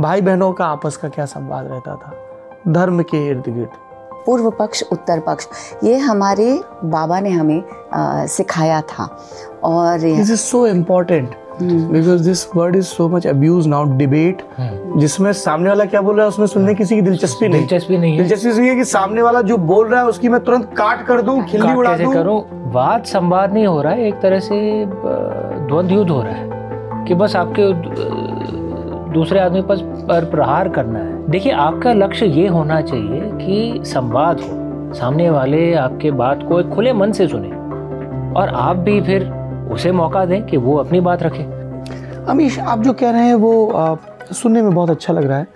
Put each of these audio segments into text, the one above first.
भाई बहनों का आपस का क्या संवाद रहता था? धर्म के इर्द गिर्द। पूर्व पक्ष उत्तर पक्ष ये हमारे बाबा ने हमें आ, सिखाया था। और this is so important because this word is so much abuse now debate जिसमें सामने वाला क्या बोल रहा है उसमें सुनने किसी की दिलचस्पी नहीं। दिलचस्पी नहीं दिलचस्पी इसलिए है कि सामने वाला जो बोल रहा है उसकी मैं तुरंत काट कर दूँ खिल्ली उड़ा कैसे दूँ। करूँ? वाद संवाद नहीं हो रहा है एक तरह से द्वंद्व युद्ध हो रहा है। कि बस आपके दूसरे आदमी पर पर प्रहार करना है। देखिए आपका लक्ष्य ये होना चाहिए कि संवाद हो। सामने वाले आपके बात को एक खुले मन से सुने और आप भी फिर उसे मौका दें कि वो अपनी बात रखे। अमीश आप जो कह रहे हैं वो आ, सुनने में बहुत अच्छा लग रहा है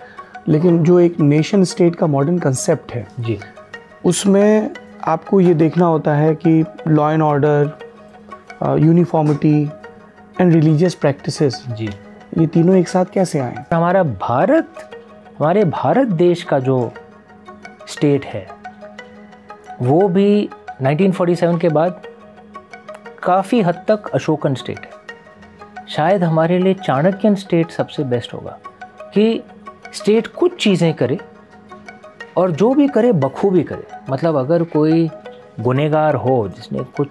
लेकिन जो एक नेशन स्टेट का मॉडर्न कंसेप्ट है जी। उसमें आपको ये देखना होता है कि law and order uniformity and religious practices जी। ये तीनों एक साथ कैसे आए? हमारा भारत, हमारे भारत देश का जो स्टेट है, वो भी 1947 के बाद काफ़ी हद तक अशोकन स्टेट है। शायद हमारे लिए चाणक्यन स्टेट सबसे बेस्ट होगा कि स्टेट कुछ चीज़ें करे और जो भी करे, बखूबी करे। मतलब अगर कोई गुनेगार हो जिसने कुछ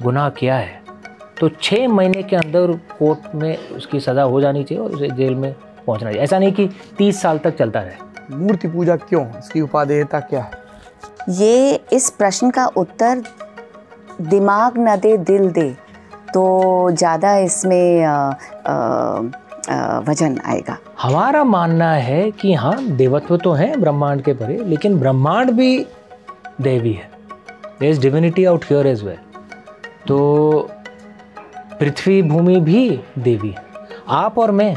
गुनाह किया है तो छः महीने के अंदर कोर्ट में उसकी सज़ा हो जानी चाहिए और उसे जेल में पहुँचना चाहिए। ऐसा नहीं कि तीस साल तक चलता रहे। मूर्ति पूजा क्यों? इसकी उपादेयता क्या है? ये इस प्रश्न का उत्तर दिमाग न दे दिल दे तो ज़्यादा इसमें वज़न आएगा। हमारा मानना है कि हाँ देवत्व तो है ब्रह्मांड के परे लेकिन ब्रह्मांड भी देवी है। There is divinity out here as well तो पृथ्वी भूमि भी देवी है। आप और मैं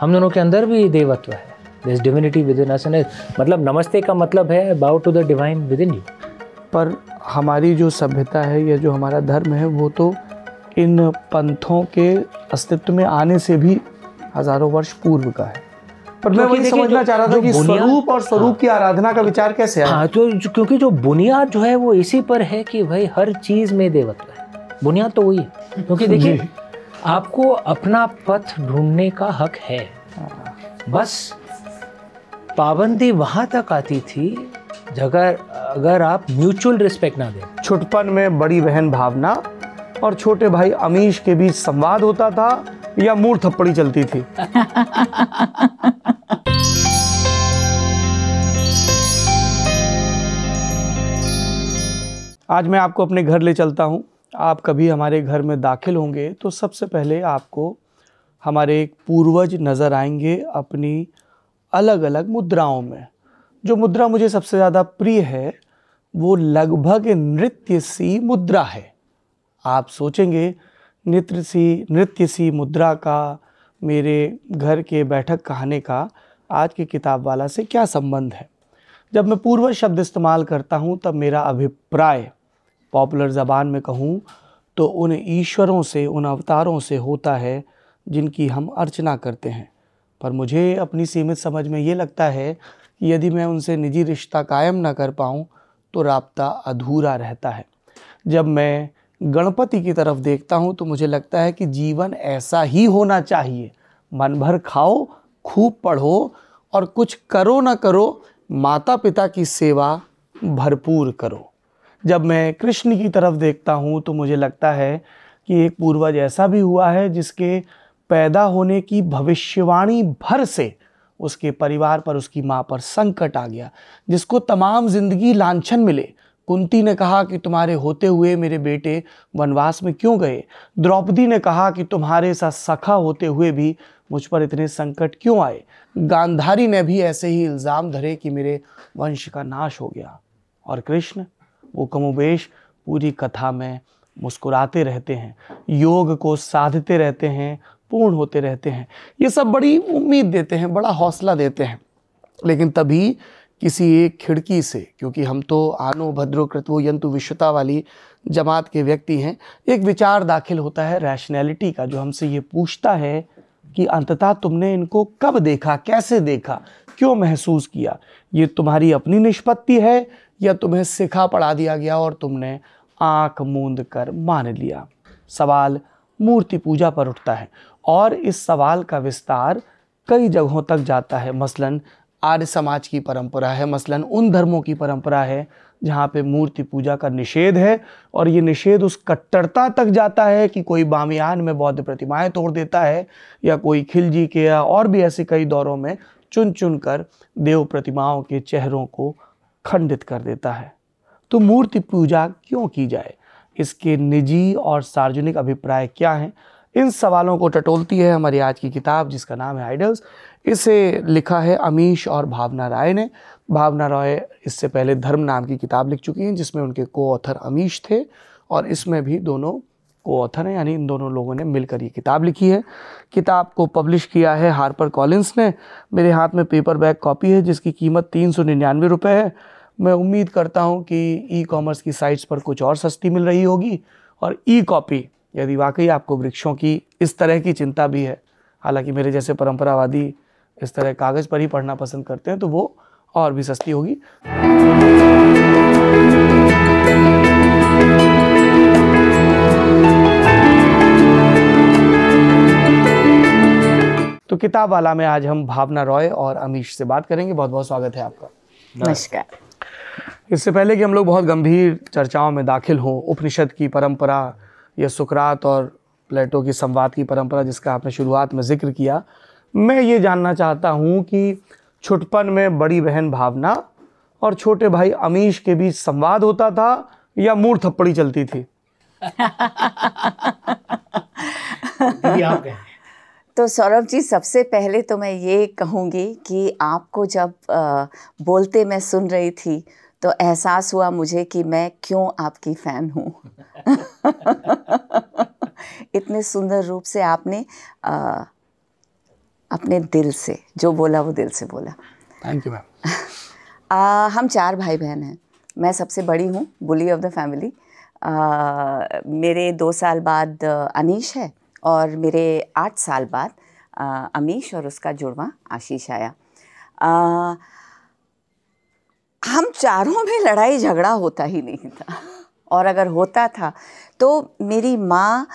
हम दोनों के अंदर भी देवत्व है। This divinity within us मतलब नमस्ते का मतलब है bow to the divine within you पर हमारी जो सभ्यता है या जो हमारा धर्म है वो तो इन पंथों के अस्तित्व में आने से भी हज़ारों वर्ष पूर्व का है। पर मैं वही समझना चाह रहा था कि स्वरूप और स्वरूप हाँ, की आराधना का विचार कैसे है हाँ तो क्योंकि जो बुनियाद जो है वो इसी पर है कि भाई हर चीज़ में देवत्व है। बुनियाद तो वही है। क्योंकि देखिए आपको अपना पथ ढूँढने का हक है। बस पाबंदी वहाँ तक आती थी अगर अगर आप म्यूचुअल रिस्पेक्ट ना दें। छुटपन में बड़ी बहन भावना और छोटे भाई अमीश के बीच संवाद होता था या मूर थप्पड़ी चलती थी। आज मैं आपको अपने घर ले चलता हूँ। आप कभी हमारे घर में दाखिल होंगे तो सबसे पहले आपको हमारे एक पूर्वज नज़र आएँगे अपनी अलग अलग मुद्राओं में। जो मुद्रा मुझे सबसे ज़्यादा प्रिय है, वो लगभग नृत्य सी मुद्रा है। आप सोचेंगे नृत्य सी नृत्य सी मुद्रा का, मेरे घर के बैठक कहानी का, आज के किताब वाला से क्या संबंध है? जब मैं पूर्वज शब्द इस्तेमाल करता हूँ, तब मेरा अभिप्राय पॉपुलर ज़बान में कहूँ तो उन ईश्वरों से, उन अवतारों से होता है, जिनकी हम अर्चना करते हैं। पर मुझे अपनी सीमित समझ में ये लगता है कि यदि मैं उनसे निजी रिश्ता कायम ना कर पाऊँ तो रबता अधूरा रहता है। जब मैं गणपति की तरफ़ देखता हूँ तो मुझे लगता है कि जीवन ऐसा ही होना चाहिए। मन भर खाओ, खूब पढ़ो और कुछ करो ना करो माता पिता की सेवा भरपूर करो। जब मैं कृष्ण की तरफ़ देखता हूँ तो मुझे लगता है कि एक पूर्वज ऐसा भी हुआ है जिसके पैदा होने की भविष्यवाणी भर से उसके परिवार पर, उसकी माँ पर संकट आ गया, जिसको तमाम ज़िंदगी लांछन मिले। कुंती ने कहा कि तुम्हारे होते हुए मेरे बेटे वनवास में क्यों गए? द्रौपदी ने कहा कि तुम्हारे साथ सखा होते हुए भी मुझ पर इतने संकट क्यों आए? गांधारी ने भी ऐसे ही इल्ज़ाम धरे कि मेरे वंश का नाश हो गया। और कृष्ण? वो कमोबेश पूरी कथा में मुस्कुराते रहते हैं, योग को साधते रहते हैं, पूर्ण होते रहते हैं। ये सब बड़ी उम्मीद देते हैं, बड़ा हौसला देते हैं। लेकिन तभी किसी एक खिड़की से, क्योंकि हम तो आनो भद्रो कृतवो यंतु विश्वता वाली जमात के व्यक्ति हैं, एक विचार दाखिल होता है रैशनैलिटी का, जो हमसे ये पूछता है कि अंततः तुमने इनको कब देखा, कैसे देखा, क्यों महसूस किया? ये तुम्हारी अपनी निष्पत्ति है या तुम्हें सिखा पढ़ा दिया गया और तुमने आँख मूंद कर मान लिया। सवाल मूर्ति पूजा पर उठता है और इस सवाल का विस्तार कई जगहों तक जाता है। मसलन आर्य समाज की परंपरा है, मसलन उन धर्मों की परंपरा है जहाँ पे मूर्ति पूजा का निषेध है और ये निषेध उस कट्टरता तक जाता है कि कोई बामियान में बौद्ध प्रतिमाएँ तोड़ देता है या कोई खिलजी के या और भी ऐसे कई दौरों में चुन चुन कर देव प्रतिमाओं के चेहरों को खंडित कर देता है। तो मूर्ति पूजा क्यों की जाए? इसके निजी और सार्वजनिक अभिप्राय क्या हैं? इन सवालों को टटोलती है हमारी आज की किताब, जिसका नाम है आइडल्स इसे लिखा है अमीश और भावना राय ने। भावना राय इससे पहले धर्म नाम की किताब लिख चुकी हैं, जिसमें उनके को ऑथर अमीश थे और इसमें भी दोनों को ऑथर हैं, यानी इन दोनों लोगों ने मिलकर ये किताब लिखी है। किताब को पब्लिश किया है हार्पर कॉलिंस ने। मेरे हाथ में पेपर बैग कॉपी है, जिसकी कीमत तीन सौ निन्यानवे रुपये है। मैं उम्मीद करता हूँ कि ई कॉमर्स की साइट्स पर कुछ और सस्ती मिल रही होगी और ई कॉपी यदि वाकई आपको वृक्षों की इस तरह की चिंता भी है, हालाँकि मेरे जैसे परंपरावादी इस तरह कागज़ पर ही पढ़ना पसंद करते हैं तो वो और भी सस्ती होगी। तो किताब वाला में आज हम भावना रॉय और अमीश से बात करेंगे। बहुत बहुत स्वागत है आपका। नमस्कार। इससे पहले कि हम लोग बहुत गंभीर चर्चाओं में दाखिल हों उपनिषद की परंपरा या सुकरात और प्लेटो की संवाद की परंपरा जिसका आपने शुरुआत में ज़िक्र किया मैं ये जानना चाहता हूँ कि छुटपन में बड़ी बहन भावना और छोटे भाई अमीश के बीच संवाद होता था या मूड थप्पड़ी चलती थी? तो सौरभ जी सबसे पहले तो मैं ये कहूँगी कि आपको जब आ, बोलते मैं सुन रही थी तो एहसास हुआ मुझे कि मैं क्यों आपकी फ़ैन हूँ? इतने सुंदर रूप से आपने आ, अपने दिल से जो बोला वो दिल से बोला। थैंक यू मैम हम चार भाई बहन हैं। मैं सबसे बड़ी हूँ बुली ऑफ़ द फैमिली मेरे दो साल बाद अनीश है और मेरे आठ साल बाद अमीश और उसका जुड़वा आशीष आया। आ, हम चारों में लड़ाई झगड़ा होता ही नहीं था। और अगर होता था तो मेरी माँ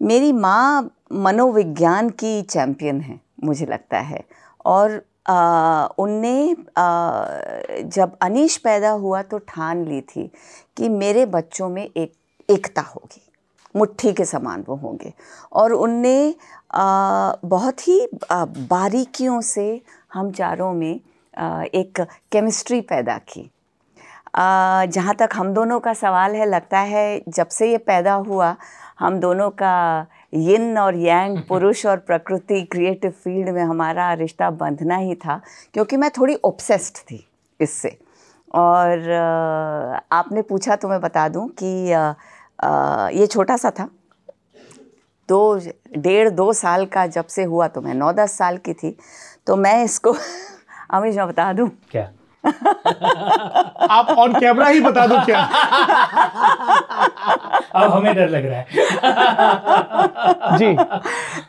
मेरी माँ मनोविज्ञान की चैम्पियन है, मुझे लगता है। और उनने जब अनीश पैदा हुआ तो ठान ली थी कि मेरे बच्चों में एक, एकता होगी, मुट्ठी के समान वो होंगे। और उनने बहुत ही बारीकियों से हम चारों में एक केमिस्ट्री पैदा की। जहाँ तक हम दोनों का सवाल है लगता है जब से ये पैदा हुआ हम दोनों का यिन और यांग पुरुष और प्रकृति क्रिएटिव फ़ील्ड में हमारा रिश्ता बंधना ही था क्योंकि मैं थोड़ी ओब्सेस्ड थी इससे। और आपने पूछा तो मैं बता दूँ कि ये छोटा सा था। दो डेढ़ दो साल का जब से हुआ तो मैं नौ दस साल की थी तो मैं इसको अमीश मैं बता दूँ? क्या? आप ऑन कैमरा ही बता दो क्या? अब हमें डर लग रहा है। जी।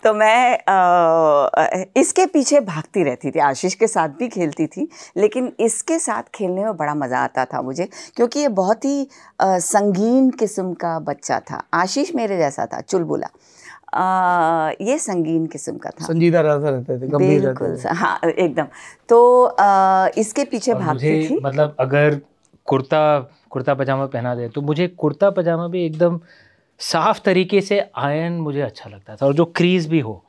तो मैं आ, इसके पीछे भागती रहती थी आशीष के साथ भी खेलती थी लेकिन इसके साथ खेलने में बड़ा मज़ा आता था मुझे क्योंकि ये बहुत ही आ, संगीन किस्म का बच्चा था। आशीष मेरे जैसा था चुलबुला। आ, ये संगीन किस्म का था। संजीदा रहता रहते थे गंभीर बिल्कुल हाँ एकदम। तो आ, इसके पीछे भागती थी। मतलब अगर कुर्ता कुर्ता पजामा पहना दे तो मुझे कुर्ता पजामा भी एकदम साफ़ तरीके से आयन मुझे अच्छा लगता था और जो क्रीज भी हो।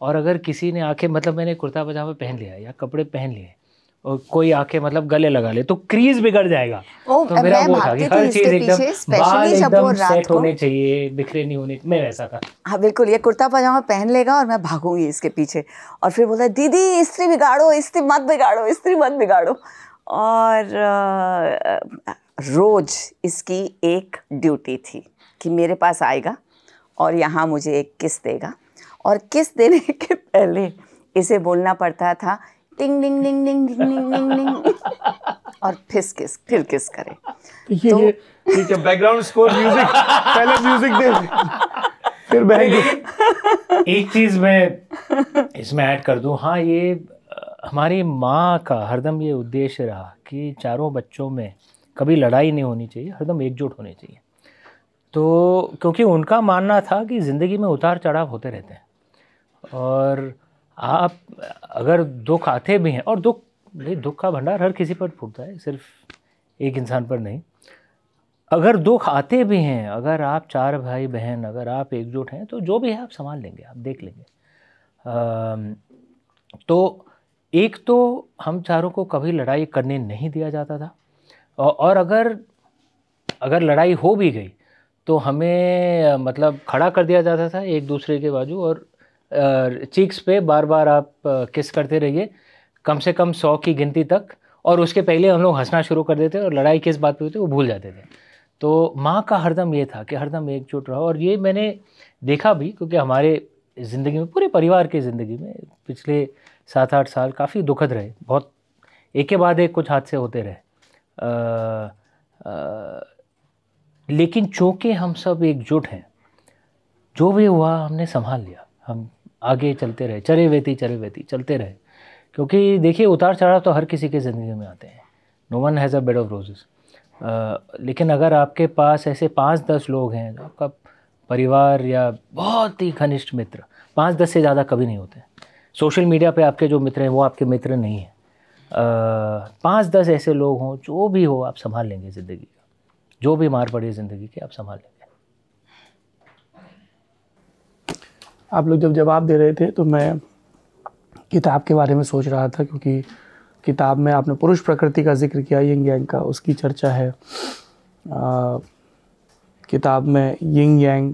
और अगर किसी ने आके मतलब मैंने कुर्ता पजामा पहन लिया या कपड़े पहन लिए कोई आके मतलब गले लगा ले तो क्रीज बिगड़ जाएगा। ओ, तो मेरा वो था कि हर चीज़ एकदम बाल एकदम सेट होने चाहिए बिखरे नहीं होने मैं वैसा था। हाँ बिल्कुल ये कुर्ता पजामा पहन लेगा और मैं भागूँगी इसके पीछे। और फिर बोलता है दीदी इस्त्री बिगाड़ो इस्त्री मत बिगाड़ो इस्त्री मत बिगाड़ो। और रोज इसकी एक ड्यूटी थी कि मेरे पास आएगा और यहाँ मुझे एक किस देगा। और किस देने के पहले इसे बोलना पड़ता था टिंग डिंग डिंग डिंग डिंग डिंग डिंग डिंग और फिर किस फिर किस करे? ये ये ठीक है बैकग्राउंड स्कोर म्यूज़िक पहले म्यूज़िक दे फिर बैंक एक चीज़ मैं इसमें ऐड कर दूँ। हाँ ये हमारी माँ का हरदम ये उद्देश्य रहा कि चारों बच्चों में कभी लड़ाई नहीं होनी चाहिए हरदम एकजुट होने चाहिए। तो क्योंकि उनका मानना था कि ज़िंदगी में उतार चढ़ाव होते रहते हैं। और आप अगर दुख आते भी हैं और दुख भाई दुख का भंडार हर किसी पर फूटता है सिर्फ़ एक इंसान पर नहीं। अगर दुख आते भी हैं अगर आप चार भाई बहन अगर आप एकजुट हैं तो जो भी है आप संभाल लेंगे आप देख लेंगे। अम, तो एक तो हम चारों को कभी लड़ाई करने नहीं दिया जाता था और अगर अगर लड़ाई हो भी गई तो हमें मतलब खड़ा कर दिया जाता था एक दूसरे के बाजू और चीक्स पे बार बार आप किस करते रहिए। कम से कम सौ की गिनती तक और उसके पहले हम लोग हंसना शुरू कर देते और लड़ाई किस बात पे होती वो भूल जाते थे। तो माँ का हरदम ये था कि हरदम एकजुट रहो और ये मैंने देखा भी क्योंकि हमारे ज़िंदगी में पूरे परिवार की ज़िंदगी में पिछले सात आठ साल काफ़ी दुखद रहे। बहुत एक के बाद एक कुछ हादसे होते रहे। अ, अ, लेकिन चूँकि हम सब एकजुट हैं जो भी हुआ हमने संभाल लिया। हम आगे चलते रहे, चरे वेती चरे वेती, चलते रहे। क्योंकि देखिए, उतार चढ़ाव तो हर किसी के ज़िंदगी में आते हैं। No one has a bed of roses लेकिन अगर आपके पास ऐसे पाँच दस लोग हैं जो आपका परिवार या बहुत ही घनिष्ठ मित्र पाँच दस से ज़्यादा कभी नहीं होते सोशल मीडिया पे आपके जो मित्र हैं, वो आपके मित्र नहीं हैं। पाँच दस ऐसे लोग हों, जो भी हो, आप संभाल लेंगे ज़िंदगी का। जो भी मार पड़े ज़िंदगी की, आप संभाल लेंगे। आप लोग जब जवाब दे रहे थे तो मैं किताब के बारे में सोच रहा था क्योंकि किताब में आपने पुरुष प्रकृति का ज़िक्र किया यंग यांग का उसकी चर्चा है। आ, किताब में यंग यांग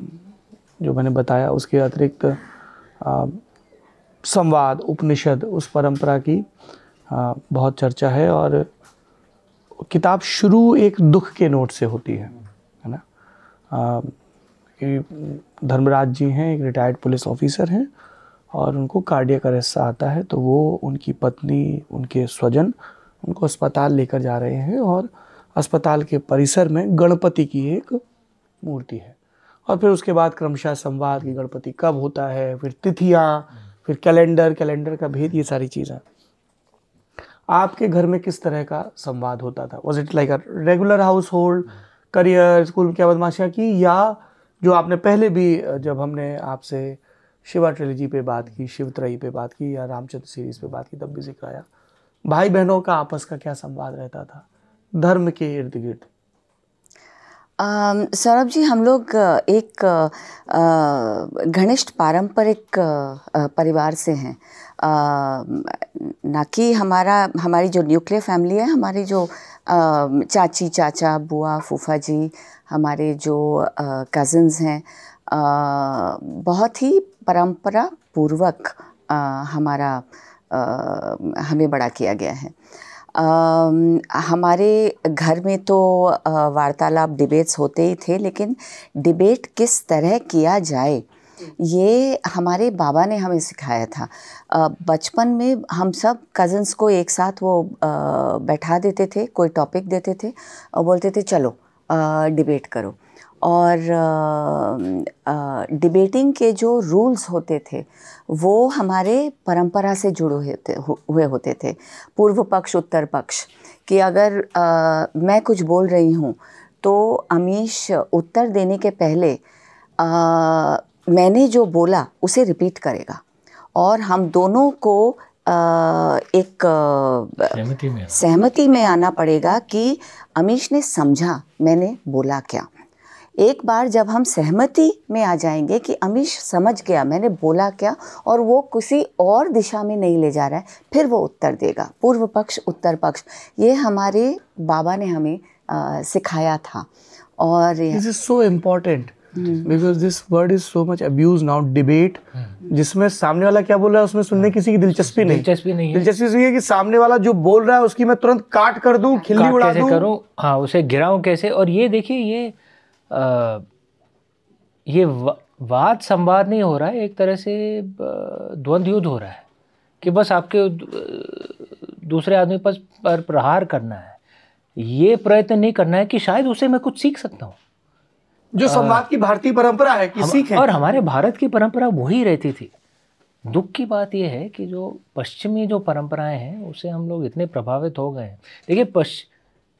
जो मैंने बताया उसके अतिरिक्त संवाद उपनिषद उस परंपरा की आ, बहुत चर्चा है और किताब शुरू एक दुख के नोट से होती है है ना? धर्मराज जी हैं, एक रिटायर्ड पुलिस ऑफिसर हैं और उनको कार्डियक अरेस्ट आता है तो वो उनकी पत्नी, उनके स्वजन उनको अस्पताल लेकर जा रहे हैं और अस्पताल के परिसर में गणपति की एक मूर्ति है। और फिर उसके बाद क्रमशः संवाद कि गणपति कब होता है, फिर तिथियाँ, फिर कैलेंडर कैलेंडर का भेद, ये सारी चीज़ें। आपके घर में किस तरह का संवाद होता था? Was it like a regular household career school में क्या बदमाशियाँ की, या जो आपने पहले भी जब हमने आपसे शिवा ट्रेलिजी पे बात की, शिव त्रयी पे बात की या रामचंद्र सीरीज़ पे बात की, तब भी ज़िक्र आया। भाई बहनों का आपस का क्या संवाद रहता था? धर्म के इर्द गिर्द सौरभ जी, हम लोग एक घनिष्ठ पारंपरिक परिवार से हैं। ना कि हमारा, हमारी जो न्यूक्लियर फैमिली है, हमारी जो चाची, चाचा, बुआ, फूफा जी, हमारे जो कज़न्स हैं बहुत ही परंपरा पूर्वक हमारा हमें बड़ा किया गया है। हमारे घर में तो वार्तालाप डिबेट्स होते ही थे, लेकिन डिबेट किस तरह किया जाए, ये हमारे बाबा ने हमें सिखाया था। बचपन में हम सब कज़न्स को एक साथ वो बैठा देते थे, कोई टॉपिक देते थे, और बोलते थे, चलो डिबेट करो। और डिबेटिंग के जो रूल्स होते थे वो हमारे परंपरा से जुड़े होते हुए होते थे। पूर्व पक्ष उत्तर पक्ष कि अगर अ, मैं कुछ बोल रही हूँ तो अमीश उत्तर देने के पहले अ, मैंने जो बोला उसे रिपीट करेगा। और हम दोनों को अ, एक सहमति में सहमति में आना पड़ेगा कि अमीश ने समझा मैंने बोला क्या। एक बार जब हम सहमति में आ जाएँगे कि अमीश समझ गया मैंने बोला क्या और वो किसी और दिशा में नहीं ले जा रहा है फिर वो उत्तर देगा। पूर्व पक्ष उत्तर पक्ष। ये हमारे बाबा ने हमें अ, सिखाया था और this is so important because this word is so much abuse now debate जिसमें सामने वाला क्या बोल रहा है उसमें सुनने किसी की दिलचस्पी नहीं। दिलचस्पी नहीं दिलचस्पी है कि सामने वाला जो बोल रहा है उसकी मैं तुरंत काट कर दूँ खिल्ली उड़ा कैसे दूँ। करूँ? हाँ उसे गिराऊं कैसे? और ये देखिए ये आ, ये वा- वाद संवाद नहीं हो रहा है एक तरह से द्वंद्व युद्ध हो रहा है कि बस आपके दूसरे आदमी पर पर प्रहार करना है। ये प्रयत्न नहीं करना है कि शायद उसे मैं कुछ सीख सकता हूँ। जो संवाद की भारतीय परंपरा है कि हम- सीखें और हमारे भारत की परंपरा वही रहती थी। दुख की बात यह है कि जो पश्चिमी जो परंपराएँ हैं उसे हम लोग इतने प्रभावित हो गए हैं। देखिए पश्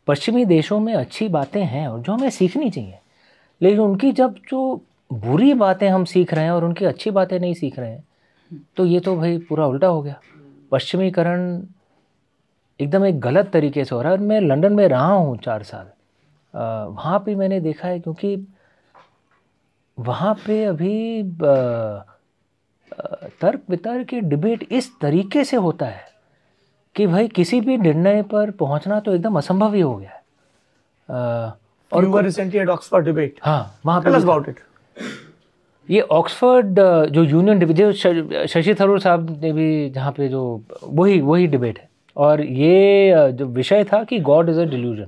पश्चिमी देशों में अच्छी बातें हैं और जो हमें सीखनी चाहिए। लेकिन उनकी जब जो बुरी बातें हम सीख रहे हैं और उनकी अच्छी बातें नहीं सीख रहे हैं तो ये तो भाई पूरा उल्टा हो गया। पश्चिमीकरण एकदम एक गलत तरीके से हो रहा है। और मैं लंदन में रहा हूँ चार साल। वहाँ पे मैंने देखा है क्योंकि वहाँ पे अभी तर्क वितर्क के डिबेट इस तरीके से होता है कि भाई किसी भी निर्णय पर पहुँचना तो एकदम असंभव ही हो गया है। और you recently at Oxford debate हाँ वहाँ पे अबाउट इट ये ऑक्सफोर्ड जो यूनियन डिबेट जो शशि थरूर साहब ने भी जहाँ पे जो वही वही डिबेट है। और ये जो विषय था कि गॉड इज़ अ डिल्यूजन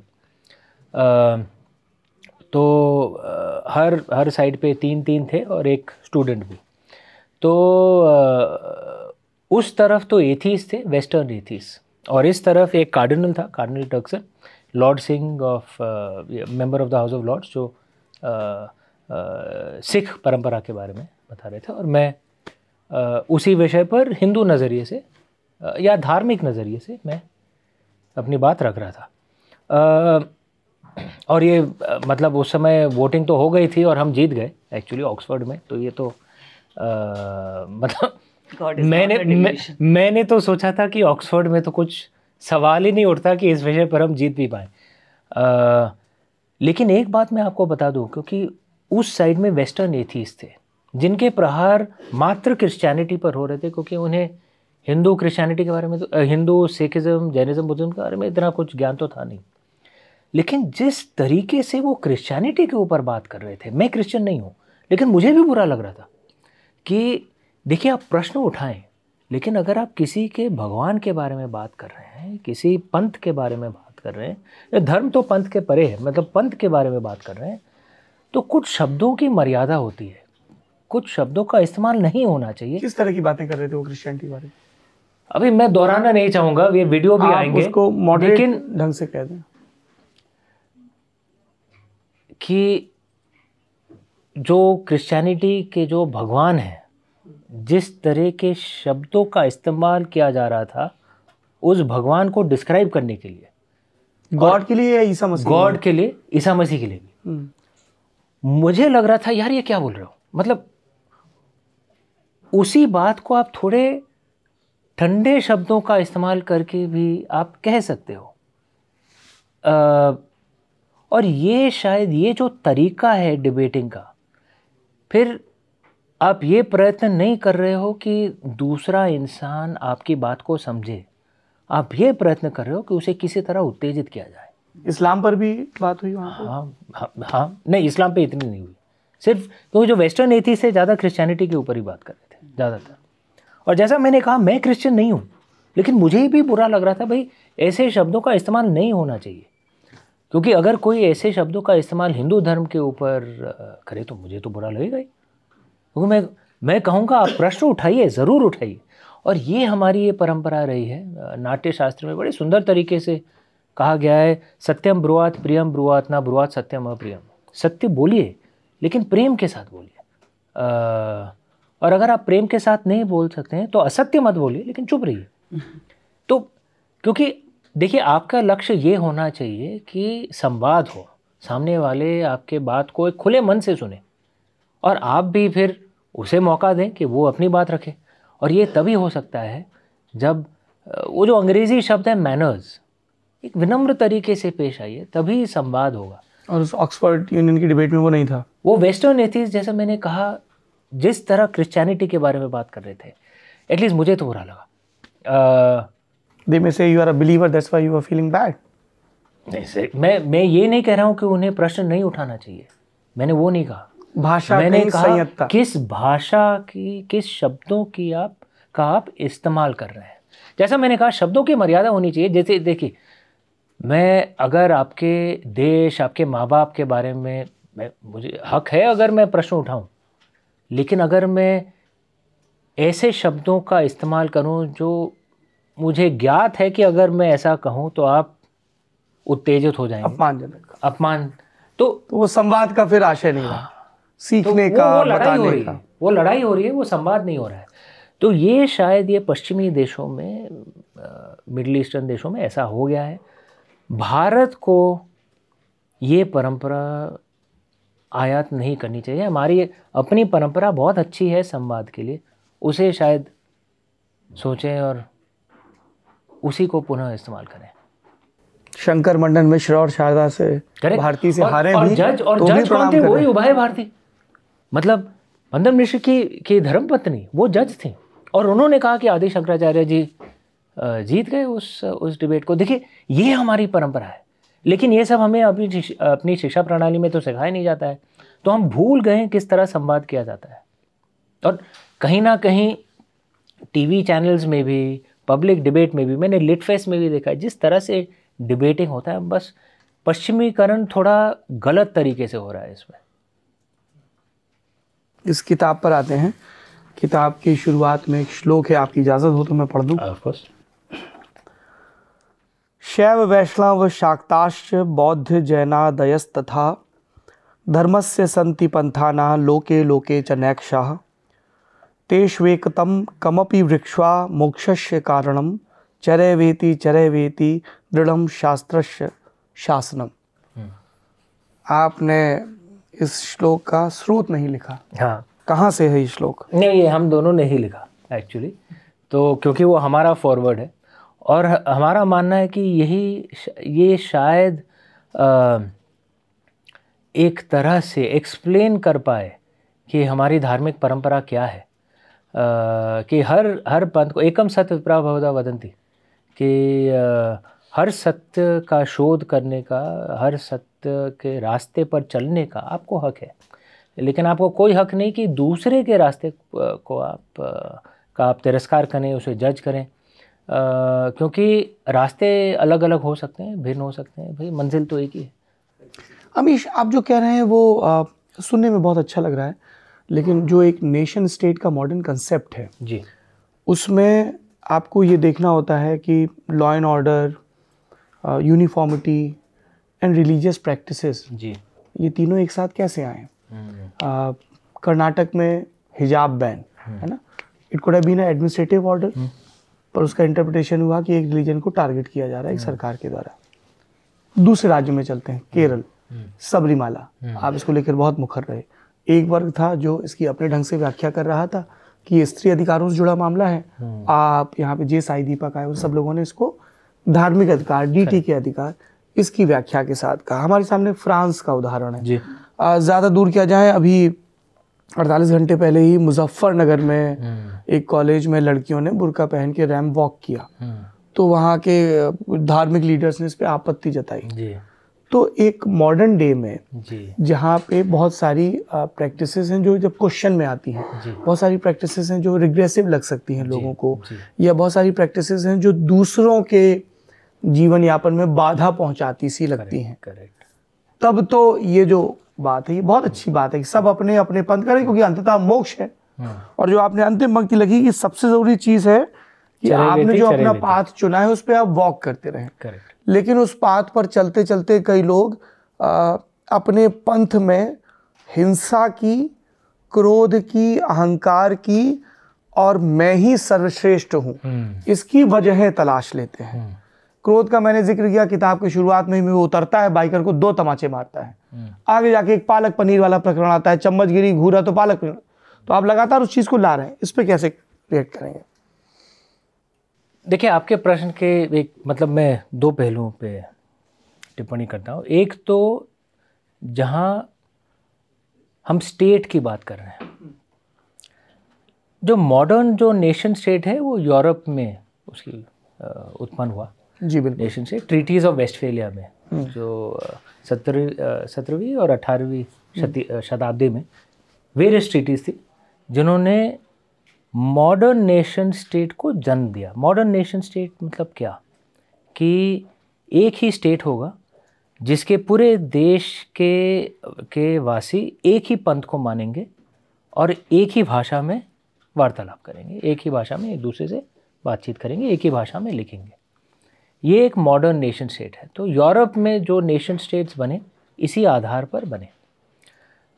तो अ, हर हर साइड पे तीन तीन थे और एक स्टूडेंट भी। तो उस तरफ़ तो एथीस थे वेस्टर्न एथीस और इस तरफ़ एक कार्डिनल था Cardinal Turkson Lord Singh of member of the House of Lords जो सिख परंपरा के बारे में बता रहे थे। और मैं अ, उसी विषय पर हिंदू नज़रिए से अ, या धार्मिक नज़रिए से मैं अपनी बात रख रहा था। अ, और ये मतलब उस समय वोटिंग तो हो गई थी और हम जीत गए एक्चुअली ऑक्सफोर्ड में। तो ये तो मतलब मैंने मैं, मैंने तो सोचा था कि ऑक्सफोर्ड में तो कुछ सवाल ही नहीं उठता कि इस विषय पर हम जीत भी पाएँ। लेकिन एक बात मैं आपको बता दूँ, क्योंकि उस साइड में वेस्टर्न एथीस थे, जिनके प्रहार मात्र क्रिश्चियनिटी पर हो रहे थे, क्योंकि उन्हें हिंदू क्रिश्चियनिटी के बारे में तो हिंदू सिखिज्म जैनिज्म बुद्धिज्म के बारे में इतना कुछ ज्ञान तो था नहीं। लेकिन जिस तरीके से वो क्रिश्चियनिटी के ऊपर बात कर रहे थे, मैं क्रिश्चियन नहीं हूँ, लेकिन मुझे भी बुरा लग रहा था कि देखिए आप प्रश्न उठाएँ लेकिन अगर आप किसी के भगवान के बारे में बात कर रहे हैं किसी पंथ के बारे में बात कर रहे हैं या धर्म तो पंथ के परे है मतलब पंथ के बारे में बात कर रहे हैं तो कुछ शब्दों की मर्यादा होती है। कुछ शब्दों का इस्तेमाल नहीं होना चाहिए। किस तरह की बातें कर रहे थे वो क्रिश्चियनिटी के बारे में? अभी मैं दोहराना नहीं चाहूँगा ये वीडियो भी आएँगे उसको लेकिन ढंग से कह दें। कि जो क्रिश्चियनिटी के जो भगवान हैं जिस तरह के शब्दों का इस्तेमाल किया जा रहा था उस भगवान को डिस्क्राइब करने के लिए। गॉड के लिए या ईसा मसीह गॉड के लिए ईसा मसीह के लिए। भी हम्म। मुझे लग रहा था यार ये क्या बोल रहे हो? मतलब उसी बात को आप थोड़े ठंडे शब्दों का इस्तेमाल करके भी आप कह सकते हो। अ, और ये शायद ये जो तरीका है डिबेटिंग का फिर आप ये प्रयत्न नहीं कर रहे हो कि दूसरा इंसान आपकी बात को समझे। आप ये प्रयत्न कर रहे हो कि उसे किसी तरह उत्तेजित किया जाए। इस्लाम पर भी बात हुई वहाँ हाँ हाँ हाँ नहीं इस्लाम पे इतनी नहीं हुई। सिर्फ़ क्योंकि तो जो वेस्टर्न एथीस से ज़्यादा क्रिश्चियनिटी के ऊपर ही बात कर रहे थे ज़्यादातर। और जैसा मैंने कहा मैं क्रिश्चियन नहीं हूँ लेकिन मुझे भी बुरा लग रहा था भाई ऐसे शब्दों का इस्तेमाल नहीं होना चाहिए। क्योंकि अगर कोई ऐसे शब्दों का इस्तेमाल हिंदू धर्म के ऊपर करे तो मुझे तो बुरा लगेगा ही। क्योंकि मैं मैं कहूँगा, आप प्रश्न उठाइए, ज़रूर उठाइए। और ये हमारी ये परंपरा रही है नाट्य शास्त्र में बड़े सुंदर तरीके से कहा गया है, सत्यम ब्रुआत प्रियम ब्रुआत ना ब्रुआत सत्यम अप्रियम। सत्य बोलिए, लेकिन प्रेम के साथ बोलिए। और अगर आप प्रेम के साथ नहीं बोल सकते हैं तो असत्य मत बोलिए, लेकिन चुप रहिए। तो क्योंकि देखिए, आपका लक्ष्य ये होना चाहिए कि संवाद हो, सामने वाले आपके बात को एक खुले मन से सुने। और आप भी फिर उसे मौका दें कि वो अपनी बात रखे। और ये तभी हो सकता है जब वो जो अंग्रेज़ी शब्द है मैनर्स एक विनम्र तरीके से पेश आइए तभी संवाद होगा। और उस ऑक्सफोर्ड यूनियन की डिबेट में वो नहीं था। वो वेस्टर्न एथीज जैसे मैंने कहा जिस तरह क्रिश्चियनिटी के बारे में बात कर रहे थे एटलीस्ट मुझे तो बुरा लगा। दे में से you are a believer that's why you are feeling bad नहीं मैं मैं ये नहीं कह रहा हूँ कि उन्हें प्रश्न नहीं उठाना चाहिए। मैंने वो नहीं कहा। भाषा मैंने कहा किस भाषा की किस शब्दों की आप का आप इस्तेमाल कर रहे हैं? जैसा मैंने कहा शब्दों की मर्यादा होनी चाहिए। जैसे देखिए मैं अगर आपके देश आपके माँ बाप के बारे में मैं मुझे हक है अगर मैं प्रश्न उठाऊं लेकिन अगर मैं ऐसे शब्दों का इस्तेमाल करूँ जो मुझे ज्ञात है कि अगर मैं ऐसा कहूँ तो आप उत्तेजित हो जाएँगे। अपमानजनक। अपमान। तो तो वो संवाद का फिर आशय नहीं रहा। सीखने तो का वो, लड़ाई हो रही का। है। वो लड़ाई हो रही है वो संवाद नहीं हो रहा है। तो ये शायद ये पश्चिमी देशों में मिडल ईस्टर्न देशों में ऐसा हो गया है। भारत को ये परंपरा आयात नहीं करनी चाहिए। हमारी अपनी परंपरा बहुत अच्छी है संवाद के लिए। उसे शायद सोचें और उसी को पुनः इस्तेमाल करें। शंकर मंडन मिश्र और शारदा से? भारती से और- हारे और भी जज और तो जज कौन थे? वही। उभय भारती। मतलब मंदन मिश्र की की धर्मपत्नी, वो जज थी। और उन्होंने कहा कि आदि शंकराचार्य जी जीत गए उस उस डिबेट को। देखिए, ये हमारी परंपरा है। लेकिन ये सब हमें अपनी अपनी शिक्षा प्रणाली में तो सिखाया नहीं जाता है। तो हम भूल गए किस तरह संवाद किया जाता है। और कहीं ना कहीं टीवी चैनल्स में भी, पब्लिक डिबेट में भी, मैंने लिट में भी देखा है, जिस तरह से डिबेटिंग होता है, बस पश्चिमीकरण थोड़ा गलत तरीके से हो रहा है इसमें। इस किताब पर आते हैं। किताब की शुरुआत में एक श्लोक है आपकी इजाज़त हो तो मैं पढ़ दूँ। शैव वैष्णव शाक्ताश्च बौद्ध जैनादयस्तथा धर्मस्य सन्ति पंथाना लोके लोके च नैक्षाः। तेष्वेकतं कमपि वृक्ष्वा मोक्षस्य कारणं चरैवेति चरैवेति दृढ़ शास्त्रस्य शासनम। आपने इस श्लोक का स्रोत नहीं लिखा। हाँ। कहाँ से है ये श्लोक? नहीं ये हम दोनों ने ही लिखा एक्चुअली तो क्योंकि वो हमारा फॉरवर्ड है। और हमारा मानना है कि यही ये शायद अ, एक तरह से एक्सप्लेन कर पाए कि हमारी धार्मिक परंपरा क्या है। अ, कि हर हर पंथ को एकम सत्य प्रभवदा वदंती कि अ, हर सत्य का शोध करने का हर सत्य के रास्ते पर चलने का आपको हक है। लेकिन आपको कोई हक नहीं कि दूसरे के रास्ते को आप का आप तिरस्कार करें उसे जज करें। अ, क्योंकि रास्ते अलग अलग हो सकते हैं भिन्न हो सकते हैं। भाई मंजिल तो एक ही है। अमीश आप जो कह रहे हैं वो आ, सुनने में बहुत अच्छा लग रहा है। लेकिन जो एक नेशन स्टेट का मॉडर्न कंसेप्ट है जी। उसमें आपको ये देखना होता है कि law and order uniformity and religious practices जी। ये तीनों एक साथ कैसे आए? कर्नाटक में हिजाब बैन है ना? It could have been administrative order पर उसका इंटरप्रिटेशन हुआ कि एक रिलीजन को टारगेट किया जा रहा है एक सरकार के द्वारा। दूसरे राज्य में चलते हैं केरल सबरीमाला। आप इसको लेकर बहुत मुखर रहे। एक वर्ग था जो इसकी अपने ढंग से व्याख्या कर रहा था कि ये स्त्री अधिकारों से जुड़ा मामला है। आप यहाँ पे जे साई दीपक आए उन सब लोगों ने इसको धार्मिक अधिकार डीटी के अधिकार इसकी व्याख्या के साथ कहा। हमारे सामने फ्रांस का उदाहरण है। ज़्यादा दूर किया जाए अभी 48 घंटे पहले ही मुजफ्फरनगर में एक कॉलेज में लड़कियों ने बुरका पहन के रैम वॉक किया। तो वहाँ के धार्मिक लीडर्स ने इस पर आपत्ति जताई। जी। तो एक मॉडर्न डे में जहाँ पे बहुत सारी प्रैक्टिसेस हैं जो जब क्वेश्चन में आती हैं बहुत सारी प्रैक्टिसेस हैं जो रिग्रेसिव लग सकती हैं लोगों को या बहुत सारी प्रैक्टिसेस हैं जो दूसरों के जीवन यापन में बाधा पहुंचाती सी लगती हैं। करेक्ट तब तो ये जो बात है ये बहुत अच्छी बात है कि सब अपने अपने पंथ करें क्योंकि अंततः मोक्ष है। और जो आपने अंतिम पंक्ति लगी कि सबसे ज़रूरी चीज़ है कि आपने जो अपना पाथ चुना है उस पर आप वॉक करते रहें। करेक्ट लेकिन उस पाथ पर चलते चलते कई लोग आ, अपने पंथ में हिंसा की क्रोध की अहंकार की और मैं ही सर्वश्रेष्ठ हूँ। इसकी वजह तलाश लेते हैं। क्रोध का मैंने ज़िक्र किया किताब की शुरुआत में ही वो उतरता है बाइकर को दो तमाचे मारता है। आगे जाके एक पालक पनीर वाला प्रकरण आता है चम्मच गिरी घूरा तो पालक पनीर। तो आप लगातार उस चीज़ को ला रहे हैं इस पर कैसे रिएक्ट करेंगे? देखिए आपके प्रश्न के एक मतलब मैं दो पहलुओं पे टिप्पणी करता हूँ। एक तो जहाँ हम स्टेट की बात कर रहे हैं जो मॉडर्न जो नेशन स्टेट है वो यूरोप में उसकी उत्पन्न हुआ। जी बिल्कुल। Nation state treaties of Westphalia में जो सत्रहवीं सत्रहवीं और अठारहवीं शताब्दी में वेरियस ट्रीटीज थी जिन्होंने मॉडर्न नेशन स्टेट को जन्म दिया। मॉडर्न नेशन स्टेट मतलब क्या? कि एक ही स्टेट होगा जिसके पूरे देश के के वासी एक ही पंथ को मानेंगे और एक ही भाषा में वार्तालाप करेंगे। एक ही भाषा में एक दूसरे से बातचीत करेंगे एक ही भाषा में लिखेंगे। ये एक मॉडर्न नेशन स्टेट है। तो यूरोप में जो नेशन स्टेट्स बने इसी आधार पर बने।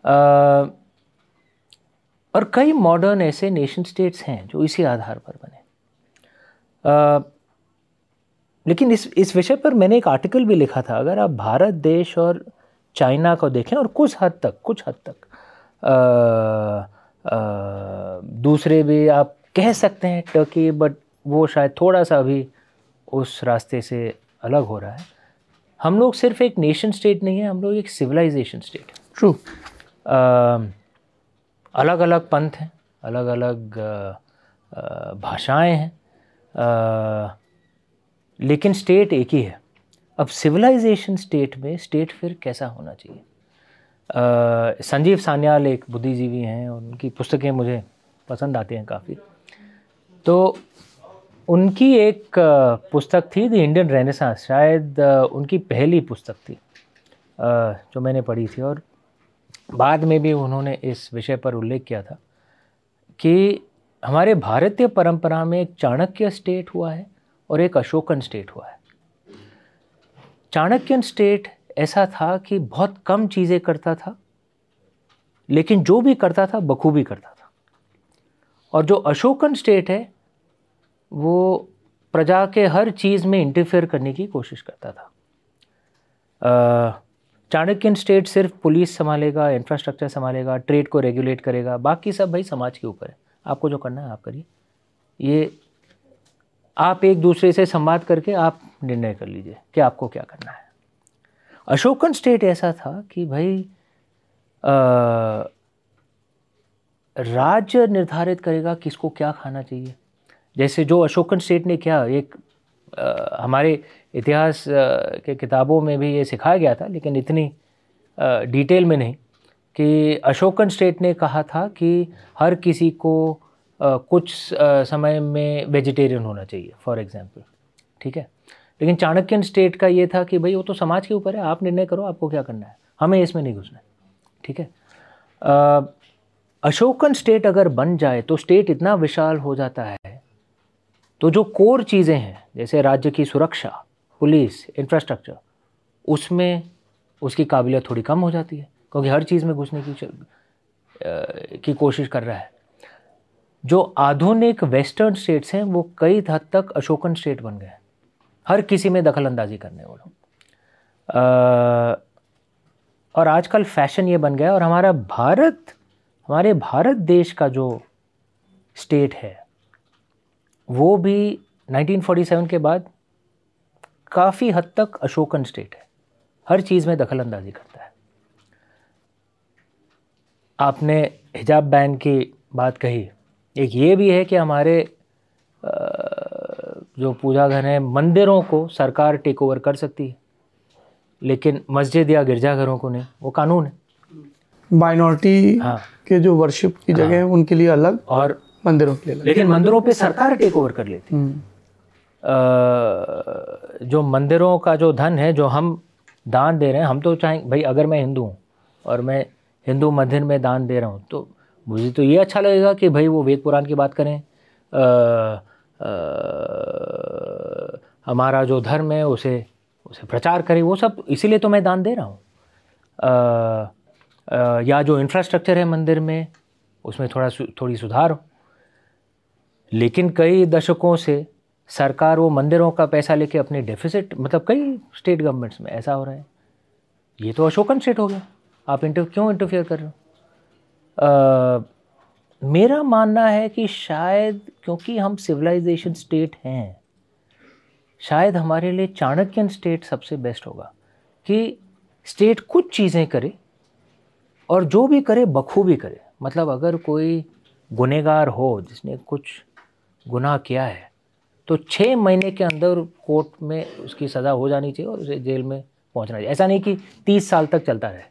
अ, और कई मॉडर्न ऐसे नेशन स्टेट्स हैं जो इसी आधार पर बने। अ, लेकिन इस इस विषय पर मैंने एक आर्टिकल भी लिखा था। अगर आप भारत देश और चाइना को देखें और कुछ हद तक कुछ हद तक अ, अ, दूसरे भी आप कह सकते हैं टर्की बट वो शायद थोड़ा सा अभी उस रास्ते से अलग हो रहा है। हम लोग सिर्फ़ एक नेशन स्टेट नहीं है हम लोग एक सिविलाइजेशन स्टेट है। ट्रू अलग अलग पंथ हैं अलग अलग भाषाएँ हैं लेकिन स्टेट एक ही है। अब सिविलाइजेशन स्टेट में स्टेट फिर कैसा होना चाहिए? अ, संजीव सान्याल एक बुद्धिजीवी हैं उनकी पुस्तकें मुझे पसंद आती हैं काफ़ी। तो उनकी एक पुस्तक थी द इंडियन रेनेसांस शायद उनकी पहली पुस्तक थी जो मैंने पढ़ी थी और बाद में भी उन्होंने इस विषय पर उल्लेख किया था कि हमारे भारतीय परंपरा में एक चाणक्य स्टेट हुआ है और एक अशोकन स्टेट हुआ है। चाणक्यन स्टेट ऐसा था कि बहुत कम चीज़ें करता था लेकिन जो भी करता था बखूबी करता था। और जो अशोकन स्टेट है वो प्रजा के हर चीज़ में इंटरफेयर करने की कोशिश करता था। अ, चाणक्यन स्टेट सिर्फ़ पुलिस संभालेगा इंफ्रास्ट्रक्चर संभालेगा ट्रेड को रेगुलेट करेगा, बाकी सब भाई समाज के ऊपर है। आपको जो करना है, आप करिए। ये आप एक दूसरे से संवाद करके आप निर्णय कर लीजिए कि आपको क्या करना है। अशोकन स्टेट ऐसा था कि भाई राज्य निर्धारित करेगा किसको क्या खाना चाहिए। जैसे जो अशोकन स्टेट ने क्या, एक हमारे इतिहास के किताबों में भी ये सिखाया गया था, लेकिन इतनी डिटेल में नहीं कि अशोकन स्टेट ने कहा था कि हर किसी को कुछ समय में वेजिटेरियन होना चाहिए, फॉर एग्जांपल ठीक है? लेकिन चाणक्यन स्टेट का ये था कि भाई वो तो समाज के ऊपर है, आप निर्णय करो, आपको क्या करना है, हमें इसमें नहीं घुसना है, ठीक है? अशोकन स्टेट अगर बन जाए तो स्टेट इतना विशाल हो जाता है तो जो कोर चीज़ें हैं जैसे राज्य की सुरक्षा पुलिस इंफ्रास्ट्रक्चर उसमें उसकी काबिलियत थोड़ी कम हो जाती है क्योंकि हर चीज़ में घुसने की की कोशिश कर रहा है। जो आधुनिक वेस्टर्न स्टेट्स हैं वो कई हद तक अशोकन स्टेट बन गए हैं। हर किसी में दखल अंदाजी करने वालों अ, और आजकल फ़ैशन ये बन गया और हमारा भारत हमारे भारत देश का जो स्टेट है वो भी 1947 के बाद काफ़ी हद तक अशोकन स्टेट है। हर चीज़ में दखल अंदाजी करता है। आपने हिजाब बैन की बात कही। एक ये भी है कि हमारे जो पूजा घर हैं मंदिरों को सरकार टेक ओवर कर सकती है। लेकिन मस्जिद या गिरजाघरों को नहीं। वो कानून है। माइनॉरिटी हाँ। के जो वर्शिप की हाँ। जगह है उनके लिए अलग और मंदिरों के लिए लेकिन मंदिरों पे सरकार टेक ओवर कर लेती है। हम्म, जो मंदिरों का जो धन है जो हम दान दे रहे हैं हम तो चाहें भाई अगर मैं हिंदू हूँ और मैं हिंदू मंदिर में दान दे रहा हूँ तो मुझे तो ये अच्छा लगेगा कि भाई वो वेद पुराण की बात करें। अ, अ, हमारा जो धर्म है उसे उसे प्रचार करें वो सब इसीलिए तो मैं दान दे रहा हूँ। या जो इंफ्रास्ट्रक्चर है मंदिर में उसमें थोड़ा थोड़ी सुधार हो। लेकिन कई दशकों से सरकार वो मंदिरों का पैसा लेके अपने डेफिसिट मतलब कई स्टेट गवर्नमेंट्स में ऐसा हो रहा है। ये तो अशोकन स्टेट हो गया। आप इंटर क्यों इंटरफियर कर रहे हो? मेरा मानना है कि शायद, क्योंकि हम सिविलाइजेशन स्टेट हैं, शायद हमारे लिए चाणक्यन स्टेट सबसे बेस्ट होगा कि स्टेट कुछ चीज़ें करे और जो भी करे, बखूबी करे। मतलब अगर कोई गुनेगार हो, जिसने कुछ गुनाह किया है तो छः महीने के अंदर कोर्ट में उसकी सज़ा हो जानी चाहिए और उसे जेल में पहुँचना चाहिए। ऐसा नहीं कि तीस साल तक चलता रहे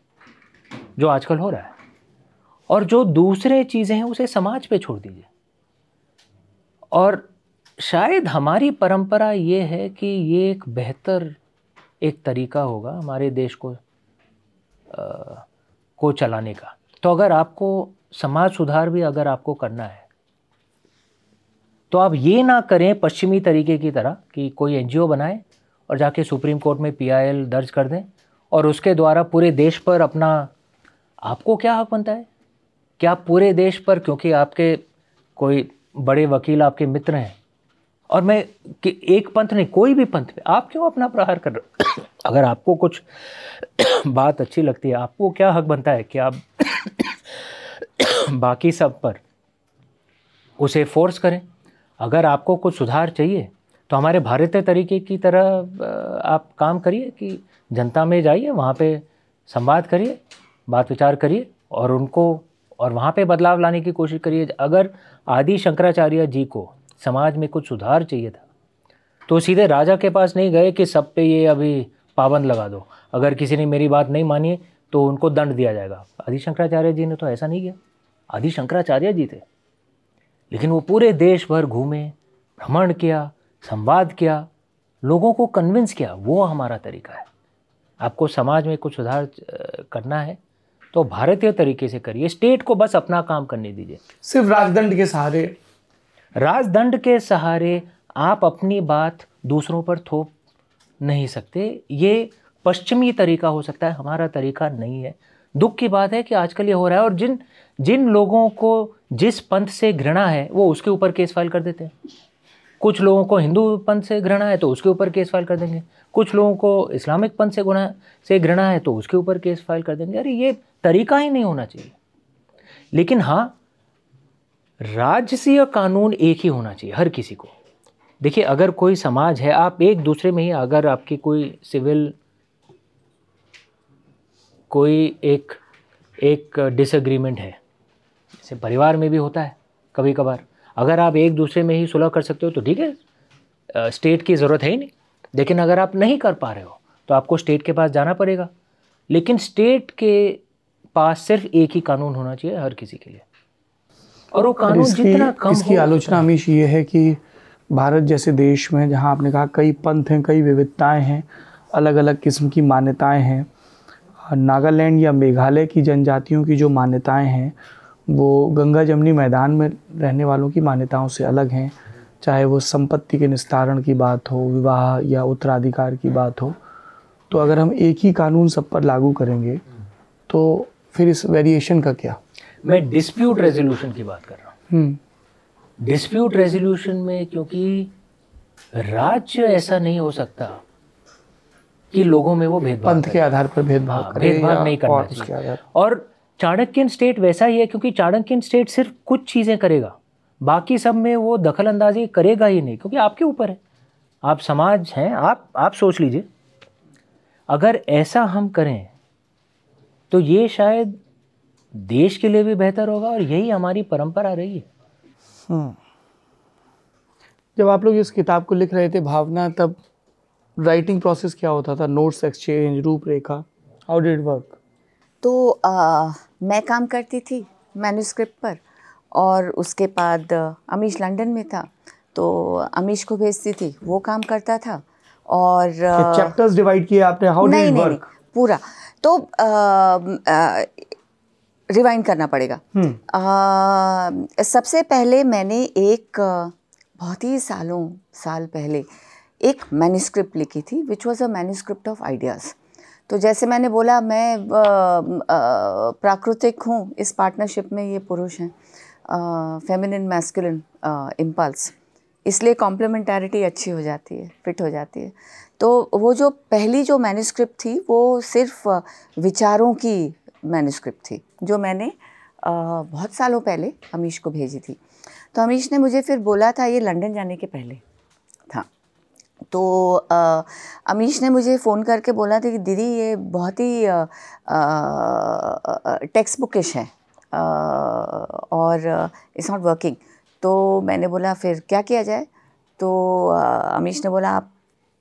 जो आजकल हो रहा है। और जो दूसरे चीज़ें हैं उसे समाज पे छोड़ दीजिए। और शायद हमारी परंपरा ये है कि ये एक बेहतर एक तरीका होगा हमारे देश को आ, को चलाने का। तो अगर आपको समाज सुधार भी अगर आपको करना है तो आप ये ना करें पश्चिमी तरीके की तरह कि कोई एनजीओ बनाए और जाके सुप्रीम कोर्ट में पीआईएल दर्ज कर दें और उसके द्वारा पूरे देश पर अपना, आपको क्या हक बनता है? क्या पूरे देश पर, क्योंकि आपके कोई बड़े वकील आपके मित्र हैं, और मैं कि एक पंथ नहीं, कोई भी पंथ पे, आप क्यों अपना प्रहार कर रहे अगर आपको कुछ बात अच्छी लगती है, आपको क्या हक बनता है कि आप बाकी सब पर उसे फोर्स करें? अगर आपको कुछ सुधार चाहिए तो हमारे भारतीय तरीके की तरह आप काम करिए कि जनता में जाइए, वहाँ पे संवाद करिए, बात विचार करिए और उनको और वहाँ पे बदलाव लाने की कोशिश करिए। अगर आदि शंकराचार्य जी को समाज में कुछ सुधार चाहिए था तो सीधे राजा के पास नहीं गए कि सब पे ये अभी पाबंद लगा दो। अगर किसी ने मेरी बात नहीं मानी तो उनको दंड दिया जाएगा। आदि शंकराचार्य जी ने तो ऐसा नहीं किया। आदि शंकराचार्य जी थे। लेकिन वो पूरे देश भर घूमे भ्रमण किया संवाद किया लोगों को कन्विंस किया वो हमारा तरीका है। आपको समाज में कुछ सुधार करना है तो भारतीय तरीके से करिए। स्टेट को बस अपना काम करने दीजिए। सिर्फ़ राजदंड के सहारे? राजदंड के सहारे आप अपनी बात दूसरों पर थोप नहीं सकते। ये पश्चिमी तरीका हो सकता है हमारा तरीका नहीं है। दुख की बात है कि आजकल ये हो रहा है और जिन जिन लोगों को जिस पंथ से घृणा है, वो उसके ऊपर केस फ़ाइल कर देते हैं। कुछ लोगों को हिंदू पंथ से घृणा है तो उसके ऊपर केस फ़ाइल कर देंगे। कुछ लोगों को इस्लामिक पंथ से गुणा से घृणा है तो उसके ऊपर केस फ़ाइल कर देंगे। अरे, ये तरीका ही नहीं होना चाहिए। लेकिन हाँ राजसीय कानून एक ही होना चाहिए, हर किसी को। देखिए, अगर कोई समाज है, आप एक दूसरे में ही, अगर आपकी कोई सिविल, कोई एक एक डिसएग्रीमेंट है जैसे परिवार में भी होता है कभी कभार अगर आप एक दूसरे में ही सुलह कर सकते हो तो ठीक है स्टेट की ज़रूरत है ही नहीं। लेकिन अगर आप नहीं कर पा रहे हो तो आपको स्टेट के पास जाना पड़ेगा। लेकिन स्टेट के पास सिर्फ़ एक ही कानून होना चाहिए हर किसी के लिए। और वो कानून इसकी, जितना कम इसकी आलोचना हमेशा ये है कि भारत जैसे देश में जहाँ आपने कहा कई पंथ हैं कई विविधताएँ हैं अलग अलग किस्म की मान्यताएँ हैं नागालैंड या मेघालय की जनजातियों की जो मान्यताएँ हैं वो गंगा जमनी मैदान में रहने वालों की मान्यताओं से अलग हैं। चाहे वो संपत्ति के निस्तारण की बात हो विवाह या उत्तराधिकार की बात हो तो अगर हम एक ही कानून सब पर लागू करेंगे तो फिर इस वेरिएशन का क्या? मैं डिस्प्यूट रेजोल्यूशन की बात कर रहा हूँ। डिस्प्यूट हम्म। रेजोल्यूशन में क्योंकि राज्य ऐसा नहीं हो सकता कि लोगों में वो भेदभाव पंथ के आधार पर भेदभाव हाँ, भेदभाव नहीं करना चाहिए। और चाणक्यन स्टेट वैसा ही है क्योंकि चाणक्यन स्टेट सिर्फ़ कुछ चीज़ें करेगा। बाकी सब में वो दखल अंदाजी करेगा ही नहीं क्योंकि आपके ऊपर है। आप समाज हैं आप आप सोच लीजिए। अगर ऐसा हम करें तो ये शायद देश के लिए भी बेहतर होगा और यही हमारी परंपरा रही है। हम्म। जब आप लोग इस किताब को लिख रहे थे भावना तब राइटिंग प्रोसेस क्या होता था? नोट्स एक्सचेंज रूपरेखा हाउ डिड वर्क तो आ, मैं काम करती थी मैन्यूस्क्रिप्ट पर और उसके बाद अमीश लंदन में था तो अमीश को भेजती थी वो काम करता था और चैप्टर्स डिवाइड किए आपने? हाउ नहीं, नहीं, नहीं पूरा। तो रिवाइंड करना पड़ेगा। आ, हम्म। सबसे पहले मैंने एक बहुत ही सालों साल पहले एक मैन्यूस्क्रिप्ट लिखी थी which was a manuscript of ideas तो जैसे मैंने बोला, मैं प्राकृतिक हूँ, इस पार्टनरशिप में ये पुरुष हैं। फेमिनिन मैस्कुलिन इम्पल्स इसलिए कॉम्प्लीमेंटारिटी अच्छी हो जाती है फिट हो जाती है। तो वो जो पहली जो मैन्यूस्क्रिप्ट थी, वो सिर्फ़ विचारों की मैन्यूस्क्रिप्ट थी, जो मैंने बहुत सालों पहले अमीश को भेजी थी। तो अमीश ने मुझे फिर बोला था, ये लंदन जाने के पहले था। तो अमीश ने मुझे फ़ोन करके बोला था कि दीदी ये बहुत ही टेक्स्ट बुकिश है। और इट्स नॉट वर्किंग तो मैंने बोला, फिर क्या किया जाए? तो अमीश ने बोला, आप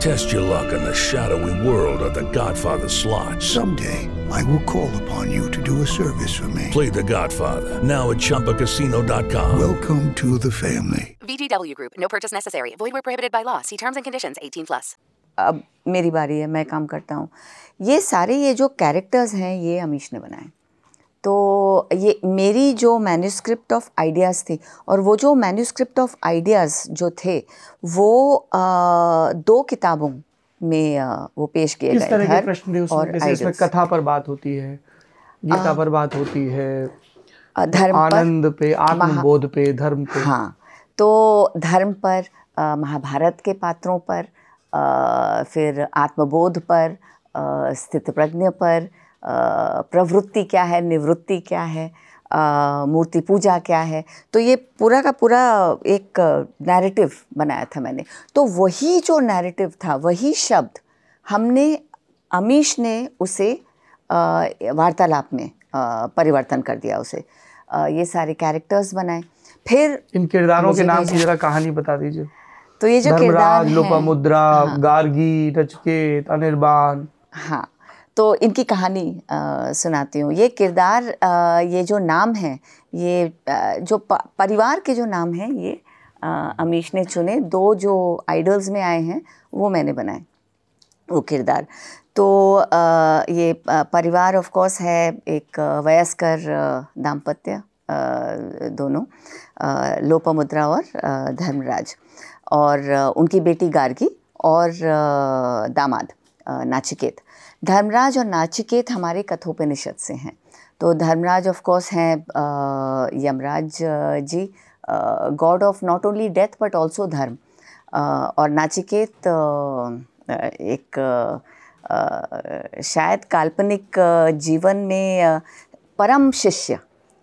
Test your luck in the shadowy world of The Godfather slot. Someday, I will call upon you to do a service for me. Play The Godfather now at ChumbaCasino.com. Welcome to the family. VGW Group. No purchase necessary. Void where prohibited by law. See terms and conditions. 18 plus. अब मेरी बारी है मैं काम करता हूँ ये सारे ये जो कैरेक्टर्स हैं ये अमीश ने बनाए तो ये मेरी जो मैन्यूस्क्रिप्ट ऑफ़ आइडियाज़ थी और वो जो मैन्यूस्क्रिप्ट ऑफ़ आइडियाज़ जो थे वो आ, दो किताबों में आ, वो पेश किए गए तरह के प्रश्न और इसमें कथा पर बात होती है गीता पर बात होती है धर्म आनंद पे आत्मबोध पे धर्म पे। हाँ तो धर्म पर महाभारत के पात्रों पर अ, फिर आत्मबोध पर स्थित प्रज्ञ पर प्रवृत्ति क्या है निवृत्ति क्या है मूर्ति पूजा क्या है तो ये पूरा का पूरा एक नैरेटिव बनाया था मैंने। तो वही जो नैरेटिव था वही शब्द हमने अमीश ने उसे वार्तालाप में परिवर्तन कर दिया उसे। ये सारे कैरेक्टर्स बनाए। फिर इन किरदारों के नाम की। जरा कहानी बता दीजिए। तो ये जो किरदार धर्मराज हैं लोपामुद्रा गार्गी नचकेत अनिर्बाण। हाँ। तो इनकी कहानी अ, सुनाती हूँ। ये किरदार अ, ये जो नाम है ये अ, जो परिवार के जो नाम हैं ये अ, अमीश ने चुने। दो जो आइडल्स में आए हैं वो मैंने बनाए वो किरदार। तो अ, ये परिवार ऑफ़ कोर्स है एक वयस्कर दाम्पत्य दोनों लोपामुद्रा और धर्मराज। और उनकी बेटी गार्गी और दामाद नाचिकेत। धर्मराज और नाचिकेत हमारे कथोपनिषद से हैं। तो धर्मराज ऑफ़ कोर्स हैं Yamraj ji god of not only death but also dharma. और नाचिकेत एक शायद काल्पनिक जीवन में परम शिष्य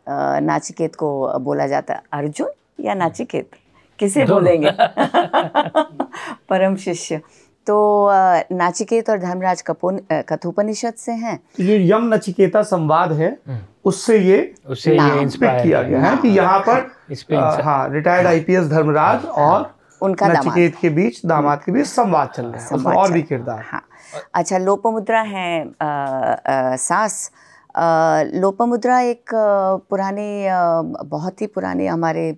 नाचिकेत को बोला जाता है। अर्जुन या नाचिकेत? किसे बोलेंगे? परम शिष्य। तो नाचिकेत और धर्मराज कपोन कथोपनिषद से हैं। ये यम नचिकेता संवाद है उससे ये उससे ये इंस्पायर किया गया है कि यहाँ पर हाँ रिटायर्ड आईपीएस धर्मराज और उनका नचिकेत के बीच दामाद के बीच संवाद चल रहा है। और भी किरदार। हाँ। अच्छा लोपामुद्रा है सास। लोपामुद्रा एक पुराने बहुत ही पुराने हमारे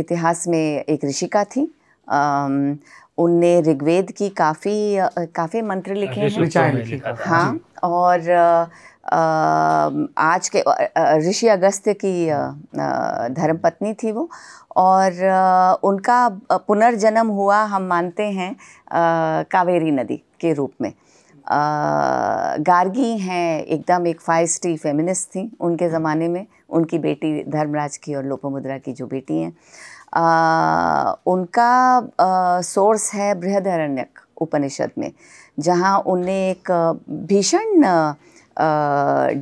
इतिहास में एक ऋषिका थी। उनने ऋग्वेद की काफ़ी काफ़ी मंत्र लिखे हैं। हाँ और आज के ऋषि अगस्त्य की धर्मपत्नी थी वो। और उनका पुनर्जन्म हुआ हम मानते हैं कावेरी नदी के रूप में। गार्गी हैं एकदम एक फाइस्टी फेमिनिस्ट थी उनके ज़माने में। उनकी बेटी धर्मराज की और लोपमुद्रा की जो बेटी हैं। अ, उनका सोर्स है बृहदारण्यक उपनिषद में जहाँ उनने एक भीषण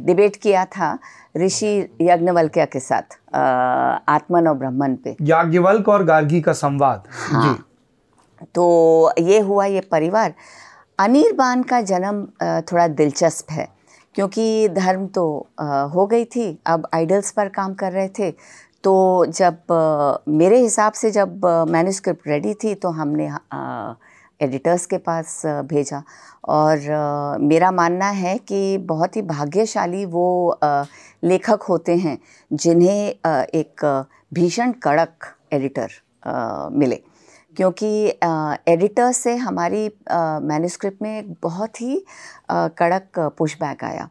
डिबेट किया था ऋषि यज्ञवल्क्य के साथ आत्मन और ब्रह्मन पे। याज्ञवल्क और गार्गी का संवाद। जी। तो ये हुआ ये परिवार। अनिर्बान का जन्म थोड़ा दिलचस्प है क्योंकि धर्म तो हो गई थी अब आइडल्स पर काम कर रहे थे तो जब मेरे हिसाब से जब मैन्यूस्क्रिप्ट रेडी थी तो हमने एडिटर्स के पास भेजा। और मेरा मानना है कि बहुत ही भाग्यशाली वो लेखक होते हैं जिन्हें एक भीषण कड़क एडिटर मिले। क्योंकि एडिटर से हमारी मैन्यूस्क्रिप्ट में बहुत ही कड़क पुशबैक आया।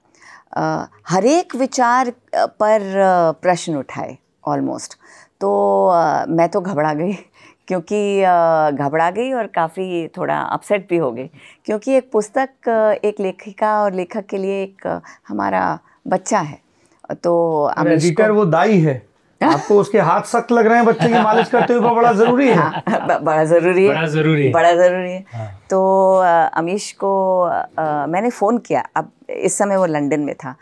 हर एक विचार पर प्रश्न उठाए। ऑलमोस्ट तो अ, मैं तो घबरा गई क्योंकि घबरा गई और काफ़ी थोड़ा अपसेट भी हो गई क्योंकि एक पुस्तक एक लेखिका और लेखक के लिए एक हमारा बच्चा है। तो एडिटर वो दाई है। आपको उसके हाथ सख्त लग रहे हैं बच्चे की मालिश करते हुए बड़ा ज़रूरी है। बड़ा ज़रूरी है। बड़ा ज़रूरी है। बड़ा ज़रूरी है। तो अमीश को अ, मैंने फ़ोन किया। अब इस समय वो लंदन में था।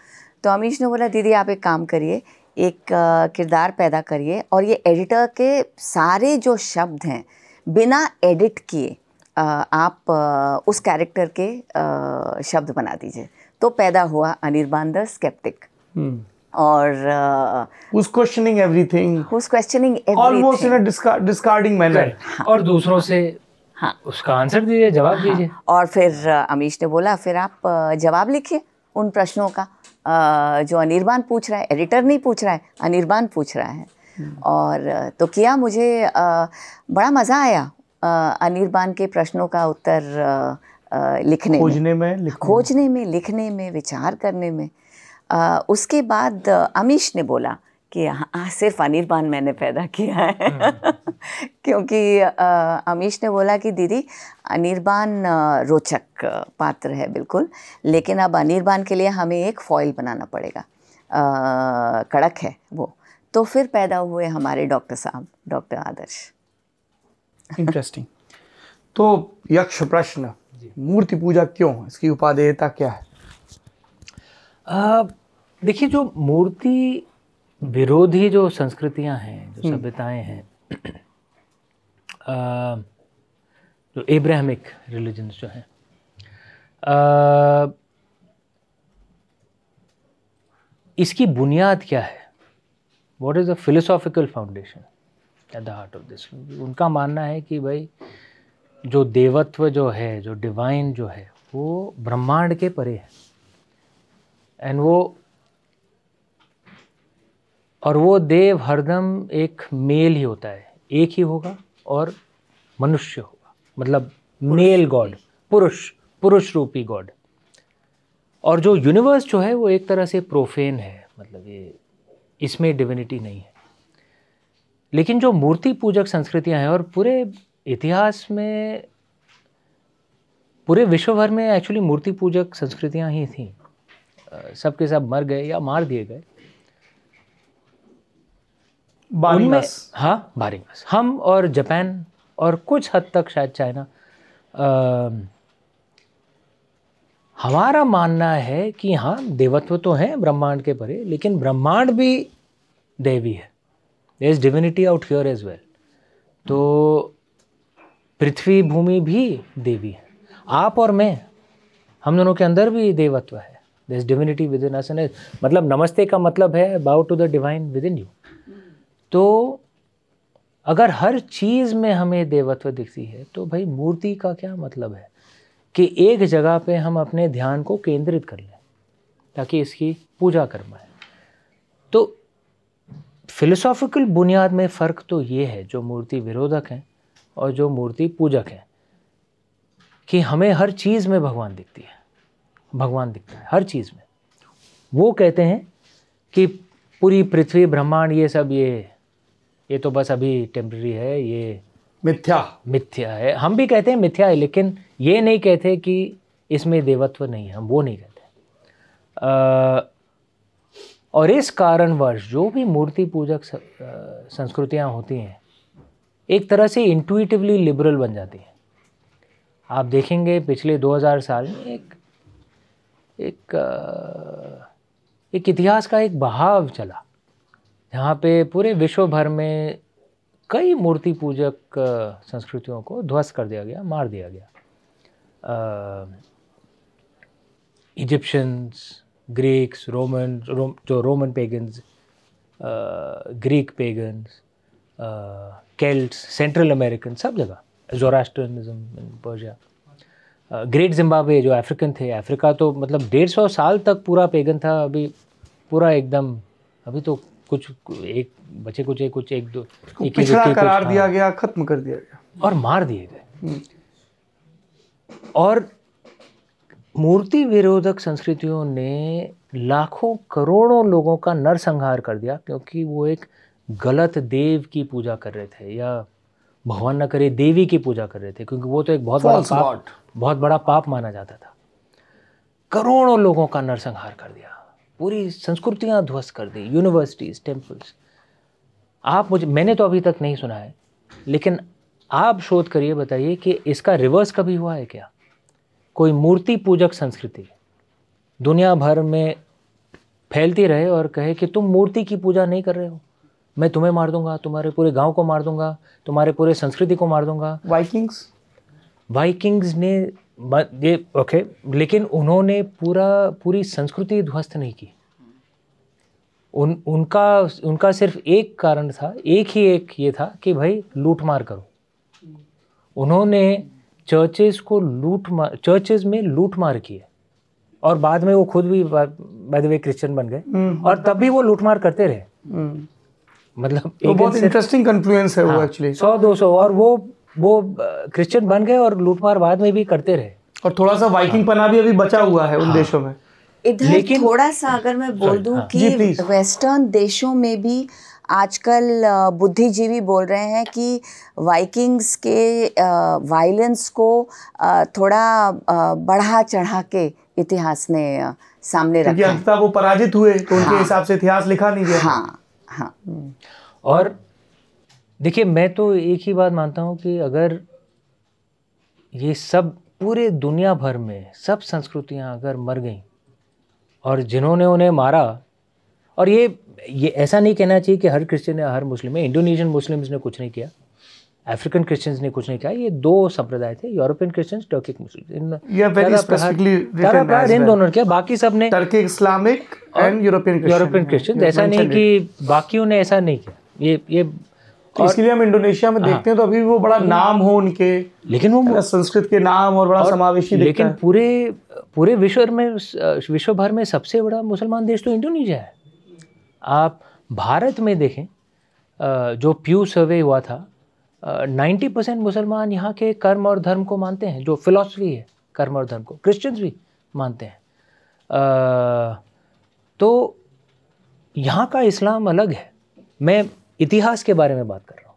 तो अमीश ने बोला दीदी आप एक काम करिए एक किरदार पैदा करिए और ये एडिटर के सारे जो शब्द हैं बिना एडिट किए आप उस कैरेक्टर के शब्द बना दीजिए। तो पैदा हुआ अनिर्बान द स्केप्टिक और who's questioning everything? Who's questioning almost in a everything. discard, discarding manner और दूसरों से हाँ। उसका आंसर दीजिए जवाब दीजिए। और फिर अमीश ने बोला फिर आप जवाब लिखिए उन प्रश्नों का। जो अनिर्बान पूछ रहा है एडिटर नहीं पूछ रहा है अनिर्बान पूछ रहा है। और तो किया मुझे बड़ा मज़ा आया अनिर्बान के प्रश्नों का उत्तर लिखने खोजने में में। लिखने खोजने में लिखने में विचार करने में। उसके बाद अमीश ने बोला कि हाँ हाँ, सिर्फ़ अनिर्बान मैंने पैदा किया है। क्योंकि अ, अमीश ने बोला कि दीदी अनिर्बान रोचक पात्र है बिल्कुल। लेकिन अब अनिर्बान के लिए हमें एक फॉइल बनाना पड़ेगा। अ, कड़क है वो। तो फिर पैदा हुए हमारे डॉक्टर साहब डॉक्टर आदर्श। इंटरेस्टिंग तो यक्ष प्रश्न मूर्ति पूजा क्यों इसकी उपादेयता क्या है? देखिए जो मूर्ति विरोधी जो संस्कृतियाँ हैं जो सभ्यताएँ हैं आ, जो एब्राहमिक रिलीजन्स जो हैं इसकी बुनियाद क्या है? What is the philosophical foundation at the heart of this उनका मानना है कि भाई जो देवत्व जो है जो डिवाइन जो है वो ब्रह्मांड के परे है। एंड वो और वो देव हरदम एक मेल ही होता है। एक ही होगा और मनुष्य होगा। मतलब मेल गॉड पुरुष पुरुष रूपी गॉड। और जो यूनिवर्स जो है वो एक तरह से प्रोफेन है। मतलब ये इसमें डिविनिटी नहीं है। लेकिन जो मूर्ति पूजक संस्कृतियाँ हैं और पूरे इतिहास में पूरे विश्व भर में एक्चुअली मूर्ति पूजक संस्कृतियाँ ही थीं। सबके सब मर गए या मार दिए गए। उनमें बारीमास हाँ बारीमास हम और जापान और कुछ हद तक शायद चाइना। हमारा मानना है कि हाँ देवत्व तो है ब्रह्मांड के परे लेकिन ब्रह्मांड भी देवी है। There is divinity out here as well तो पृथ्वी भूमि भी देवी है। आप और मैं हम दोनों के अंदर भी देवत्व है। There is divinity within us मतलब नमस्ते का मतलब है bow to the divine within you तो अगर हर चीज़ में हमें देवत्व दिखती है तो भाई मूर्ति का क्या मतलब है? कि एक जगह पे हम अपने ध्यान को केंद्रित कर लें, ताकि इसकी पूजा कर पाए। तो फिलोसॉफिकल बुनियाद में फ़र्क तो ये है, जो मूर्ति विरोधक हैं और जो मूर्ति पूजक हैं, कि हमें हर चीज़ में भगवान दिखती है। भगवान दिखता है, हर चीज़ में। वो कहते हैं कि पूरी पृथ्वी ब्रह्मांड ये सब ये ये तो बस अभी टेम्प्रेरी है ये मिथ्या। मिथ्या है। हम भी कहते हैं मिथ्या है लेकिन ये नहीं कहते कि इसमें देवत्व नहीं है हम वो नहीं कहते। अ, और इस कारणवश जो भी मूर्ति पूजक संस्कृतियाँ होती हैं एक तरह से इंटुइटिवली लिबरल बन जाती हैं। आप देखेंगे पिछले 2000 साल में एक एक एक इतिहास का एक बहाव चला। जहाँ पे पूरे विश्व भर में कई मूर्ति पूजक संस्कृतियों को ध्वस्त कर दिया गया, मार दिया गया। इजिप्शियंस ग्रीक्स रोमन रोम जो Roman pagans Greek pagans Celts Central American सब जगह जोरास्ट्रनिज्म ग्रेट जिम्बाब्वे जो अफ्रीकन थे अफ्रीका तो मतलब डेढ़ सौ साल तक पूरा पेगन था, अभी पूरा एकदम, अभी तो कुछ एक बचे कुछ एक कुछ एक दो एक ही पिछड़ा करार हाँ। दिया गया खत्म कर दिया गया। और मार दिए गए। और मूर्ति विरोधक संस्कृतियों ने लाखों करोड़ों लोगों का नरसंहार कर दिया क्योंकि वो एक गलत देव की पूजा कर रहे थे या भगवान न करे देवी की पूजा कर रहे थे क्योंकि वो तो एक बहुत बड़ा पाप बहुत बड़ा पाप माना जाता था। करोड़ों लोगों का नरसंहार कर दिया। पूरी संस्कृतियाँ ध्वस्त कर दी यूनिवर्सिटीज टेम्पल्स आप मुझे मैंने तो अभी तक नहीं सुना है लेकिन आप शोध करिए बताइए कि इसका रिवर्स कभी हुआ है क्या? कोई मूर्ति पूजक संस्कृति दुनिया भर में फैलती रहे और कहे कि तुम मूर्ति की पूजा नहीं कर रहे हो मैं तुम्हें मार दूँगा तुम्हारे पूरे गाँव को मार दूँगा तुम्हारे पूरे संस्कृति को मार दूँगा। वाइकिंग्स वाइकिंग्स ने ये ओके लेकिन उन्होंने पूरा पूरी संस्कृति ध्वस्त नहीं की। उन उनका उनका सिर्फ़ एक कारण था एक ही एक ये था कि भाई लूट मार करो। उन्होंने चर्चेज को लूट मार चर्चेस में लूट मार की है और बाद में वो खुद भी बाय द वे क्रिश्चियन बन गए। हम्म। और तब भी वो लूट मार करते रहे। हम्म। मतलब तो बहुत इंटरेस्टिंग कन्फ्लुएंस है हाँ, वो एक्चुअली सौ दो सौ और वो वो क्रिश्चियन बन गए और लूटमार बाद में भी करते रहे। और थोड़ा सा वाइकिंग पना भी अभी बचा हुआ है उन देशों में। इधर लेकिन- थोड़ा सा अगर मैं बोल दूँ हाँ। कि वेस्टर्न देशों में भी आजकल बुद्धिजीवी बोल रहे हैं कि वाइकिंग्स के वायलेंस को थोड़ा बढ़ा चढ़ा के इतिहास ने सामने रखा है। वो पराजित हुए तो उनके हाँ। हिसाब से इतिहास लिखा नहीं गया। हाँ हाँ। और देखिए मैं तो एक ही बात मानता हूँ कि अगर ये सब पूरे दुनिया भर में सब संस्कृतियाँ अगर मर गईं और जिन्होंने उन्हें मारा और ये ये ऐसा नहीं कहना चाहिए कि हर क्रिश्चियन या हर मुस्लिम है इंडोनेशियन मुस्लिम्स ने कुछ नहीं किया अफ्रीकन क्रिश्चियंस ने कुछ नहीं किया ये दो संप्रदाय थे यूरोपियन क्रिश्चियंस टर्किक मुस्लिम। इन दोनों किया बाकी सबने Turkey Islamic and European European Christians ऐसा नहीं कि बाकियों ने ऐसा नहीं किया। ये ये तो इसलिए हम इंडोनेशिया में देखते हैं तो अभी भी वो बड़ा नाम हो उनके लेकिन वो संस्कृत के नाम और बड़ा और समावेशी लेकिन पूरे पूरे विश्व में विश्व भर में सबसे बड़ा मुसलमान देश तो इंडोनेशिया है। आप भारत में देखें जो प्यू सर्वे हुआ था नाइन्टी परसेंट मुसलमान यहाँ के कर्म और धर्म को मानते हैं जो फिलॉसफी है कर्म और धर्म को क्रिश्चियंस भी मानते हैं। अ, तो यहाँ का इस्लाम अलग है। मैं इतिहास के बारे में बात कर रहा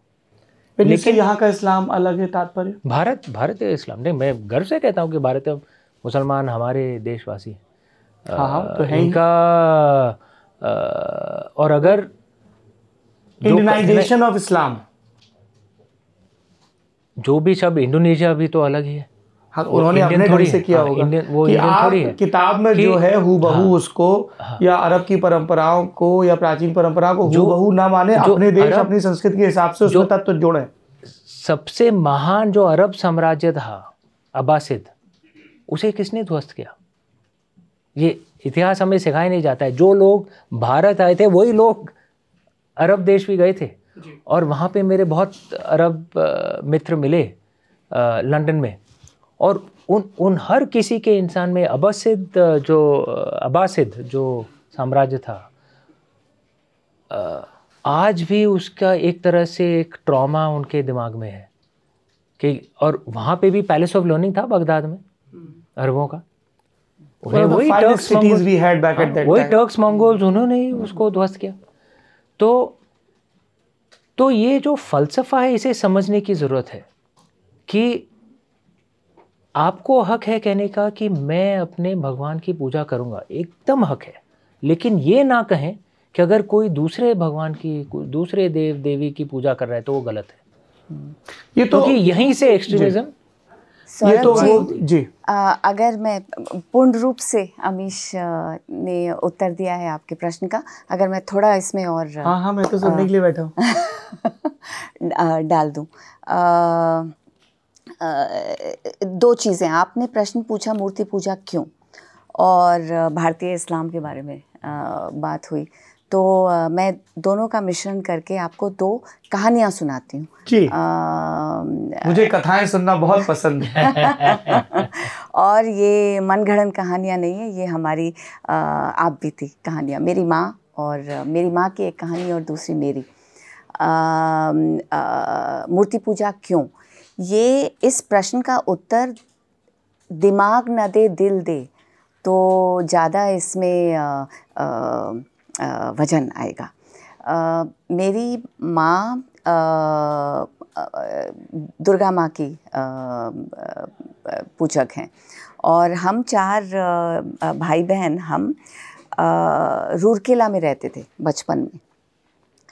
हूँ। लेकिन यहाँ का इस्लाम अलग है तात्पर्य? भारत भारतीय इस्लाम। नहीं मैं गर्व से कहता हूँ कि भारत मुसलमान हमारे देशवासी हैं। हाँ, हाँ, तो है इनका और अगर इंडियनाइजेशन ऑफ़ इस्लाम जो भी शब्द इंडोनेशिया भी तो अलग ही है। हाँ उन्होंने अपने ढंग से किया हाँ, होगा। इंडियन वो कि इंडियन आप थोड़ी है। किताब में कि- जो है हु। बहू हाँ, उसको या अरब की परंपराओं को या प्राचीन परंपराओं को हु बहू ना माने अपने देश अपनी संस्कृति के हिसाब से उसमें तत्व जोड़े। सबसे महान जो अरब साम्राज्य था अब्बासिद उसे किसने ध्वस्त किया? ये इतिहास हमें सिखाया नहीं जाता है। जो लोग भारत आए थे वही लोग अरब देश भी गए थे। और वहाँ पे मेरे बहुत अरब मित्र मिले लंदन में। और उन उन हर किसी के इंसान में अब्बासिद अ, जो अबासिद जो साम्राज्य था आज भी उसका एक तरह से एक ट्रॉमा उनके दिमाग में है। कि और वहाँ पे भी पैलेस ऑफ़ लर्निंग था बगदाद में अरबों का। उन्हें वही टर्क्स that वही टर्क्स मंगोल्स उन्होंने ही उसको ध्वस्त किया। तो तो ये जो फलसफा है इसे समझने की ज़रूरत है कि आपको हक है कहने का कि मैं अपने भगवान की पूजा करूँगा। एकदम हक है। लेकिन ये ना कहें कि अगर कोई दूसरे भगवान की दूसरे देव देवी की पूजा कर रहा है तो वो गलत है। ये तो क्योंकि यहीं से एक्सट्रीमिज्म ये तो जी, जी। अ, अगर मैं पूर्ण रूप से अमीश ने उत्तर दिया है आपके प्रश्न का अगर मैं थोड़ा इसमें और हाँ हाँ मैं तो सुनने के लिए बैठा हूँ। डाल दूँ। दो चीज़ें आपने प्रश्न पूछा मूर्ति पूजा क्यों? और भारतीय इस्लाम के बारे में बात हुई। तो मैं दोनों का मिश्रण करके आपको दो कहानियाँ सुनाती हूँ। जी। मुझे कथाएँ सुनना बहुत पसंद है। और ये मनगढ़ंत कहानियाँ नहीं है ये हमारी आप थी कहानियाँ। मेरी माँ और मेरी माँ की एक कहानी और दूसरी मेरी। मूर्ति पूजा क्यों? ये इस प्रश्न का उत्तर दिमाग न दे दिल दे। तो ज़्यादा इसमें वज़न आएगा। अ, मेरी माँ दुर्गा माँ की पूजक हैं। और हम चार भाई बहन हम रूरकेला में रहते थे बचपन में।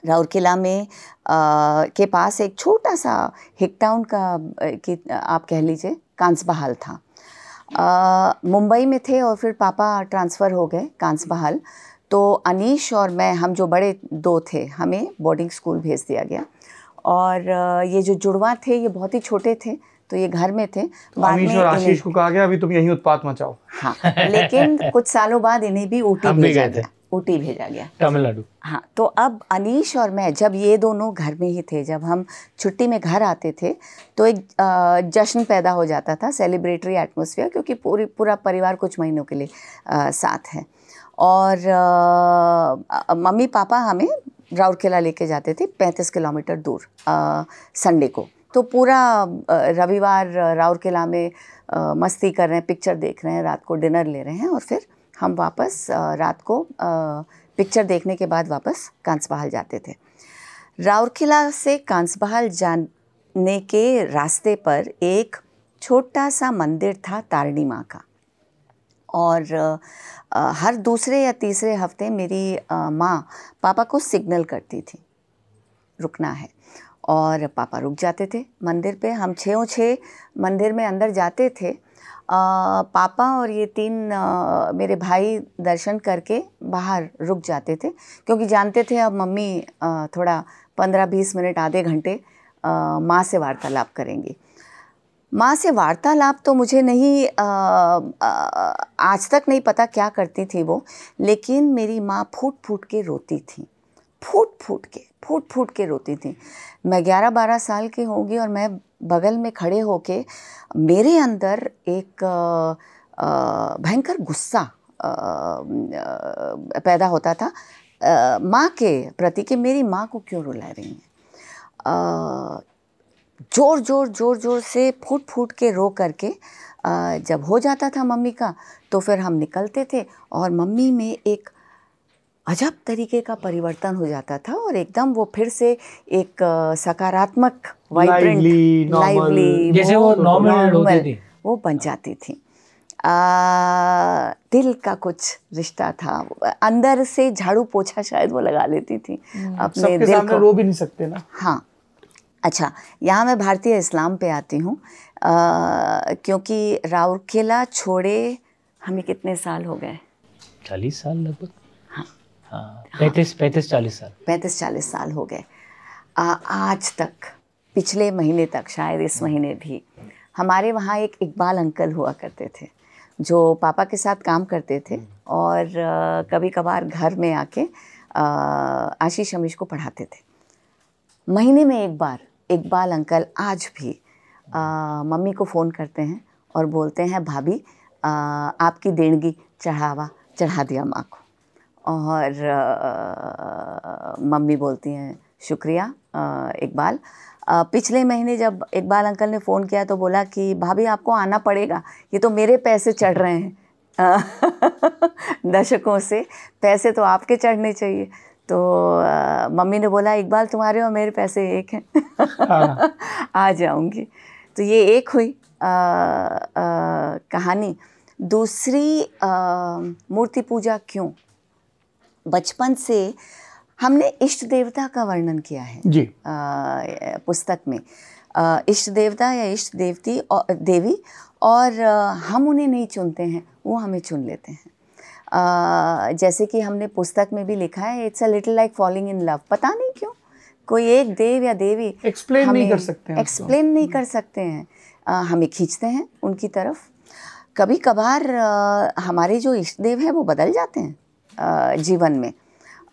राउरकेला में अ, के पास एक छोटा सा हिक टाउन का कि आप कह लीजिए कांसबहाल था। मुंबई में थे और फिर पापा ट्रांसफ़र हो गए कांसबहाल। तो अनीश और मैं हम जो बड़े दो थे हमें बोर्डिंग स्कूल भेज दिया गया। और ये जो जुड़वा थे ये बहुत ही छोटे थे। तो ये घर में थे। तो अमीश और आशीष को कहा गया अभी तुम यहीं उत्पात मचाओ हाँ लेकिन कुछ सालों बाद इन्हें भी ऊटी भेजा। गया ऊटी भेजा गया। तमिलनाडु। हाँ तो अब अनीश और मैं जब ये दोनों घर में ही थे जब हम छुट्टी में घर आते थे तो एक जश्न पैदा हो जाता था सेलिब्रेटरी एटमोसफियर क्योंकि पूरी पूरा परिवार कुछ महीनों के लिए साथ है। और मम्मी पापा हमें राउरकेला लेके जाते थे पैंतीस किलोमीटर दूर संडे को। तो पूरा रविवार राउरकेला में मस्ती कर रहे हैं पिक्चर देख रहे हैं, रात को डिनर ले रहे हैं और फिर हम वापस रात को पिक्चर देखने के बाद वापस कांसबहाल जाते थे। राउरकेला से कांसबहाल जाने के रास्ते पर एक छोटा सा मंदिर था तारणी माँ का। और हर दूसरे या तीसरे हफ़्ते मेरी माँ पापा को सिग्नल करती थी, रुकना है। और पापा रुक जाते थे मंदिर पे। हम छः छः मंदिर में अंदर जाते थे। अ, पापा और ये तीन अ, मेरे भाई दर्शन करके बाहर रुक जाते थे क्योंकि जानते थे अब मम्मी अ, थोड़ा पंद्रह बीस मिनट आधे घंटे माँ से वार्तालाप करेंगी। माँ से वार्तालाप तो मुझे नहीं अ, अ, आज तक नहीं पता क्या करती थी वो लेकिन मेरी माँ फूट फूट के रोती थी। फूट फूट के। फूट फूट के रोती थी। मैं ग्यारह बारह साल की होंगी और मैं बगल में खड़े होके मेरे अंदर एक भयंकर गुस्सा पैदा होता था। माँ के प्रति कि मेरी माँ को क्यों रुला रही हैं? ज़ोर ज़ोर ज़ोर ज़ोर से फूट फूट के रो करके जब हो जाता था मम्मी का तो फिर हम निकलते थे और मम्मी में एक अजब तरीके का परिवर्तन हो जाता था और एकदम वो फिर से एक सकारात्मक वाइब्रेंट लाइवली जैसे वो होती थी। वो बन जाती थी। आ, दिल का कुछ रिश्ता था। अंदर से झाड़ू पोछा शायद वो लगा लेती थी अपने दिल को। रो भी नहीं सकते ना। हाँ। अच्छा यहाँ मैं भारतीय इस्लाम पे आती हूँ। क्योंकि राउरकेला छोड़े हमें कितने साल हो गए? चालीस साल लगभग। पैंतीस पैंतीस चालीस साल। पैंतीस चालीस साल हो गए। आज तक पिछले महीने तक शायद इस महीने भी हमारे वहाँ एक इकबाल अंकल हुआ करते थे जो पापा के साथ काम करते थे और कभी कभार घर में आके आशीष अमीश को पढ़ाते थे। महीने में एक बार इकबाल अंकल आज भी आ, मम्मी को फ़ोन करते हैं और बोलते हैं भाभी आपकी देणगी चढ़ावा चढ़ा दिया माँ को। और मम्मी बोलती हैं शुक्रिया इकबाल। पिछले महीने जब इकबाल अंकल ने फ़ोन किया तो बोला कि भाभी आपको आना पड़ेगा। ये तो मेरे पैसे चढ़ रहे हैं। दशकों से पैसे तो आपके चढ़ने चाहिए। तो मम्मी ने बोला इकबाल तुम्हारे और मेरे पैसे एक हैं। आ जाऊँगी। तो ये एक हुई आ, आ, कहानी। दूसरी मूर्ति पूजा क्यों? बचपन से हमने इष्ट देवता का वर्णन किया है। जी। आ, पुस्तक में। आ, इष्ट देवता या इष्ट देवती और देवी और आ, हम उन्हें नहीं चुनते हैं वो हमें चुन लेते हैं। आ, जैसे कि हमने पुस्तक में भी लिखा है it's a little like falling in love पता नहीं क्यों कोई एक देव या देवी Explain नहीं कर सकते हैं एक्सप्लेन नहीं कर सकते हैं। आ, हमें खींचते हैं उनकी तरफ़। कभी कभार आ, हमारे जो इष्ट देव हैं वो बदल जाते हैं। जीवन में।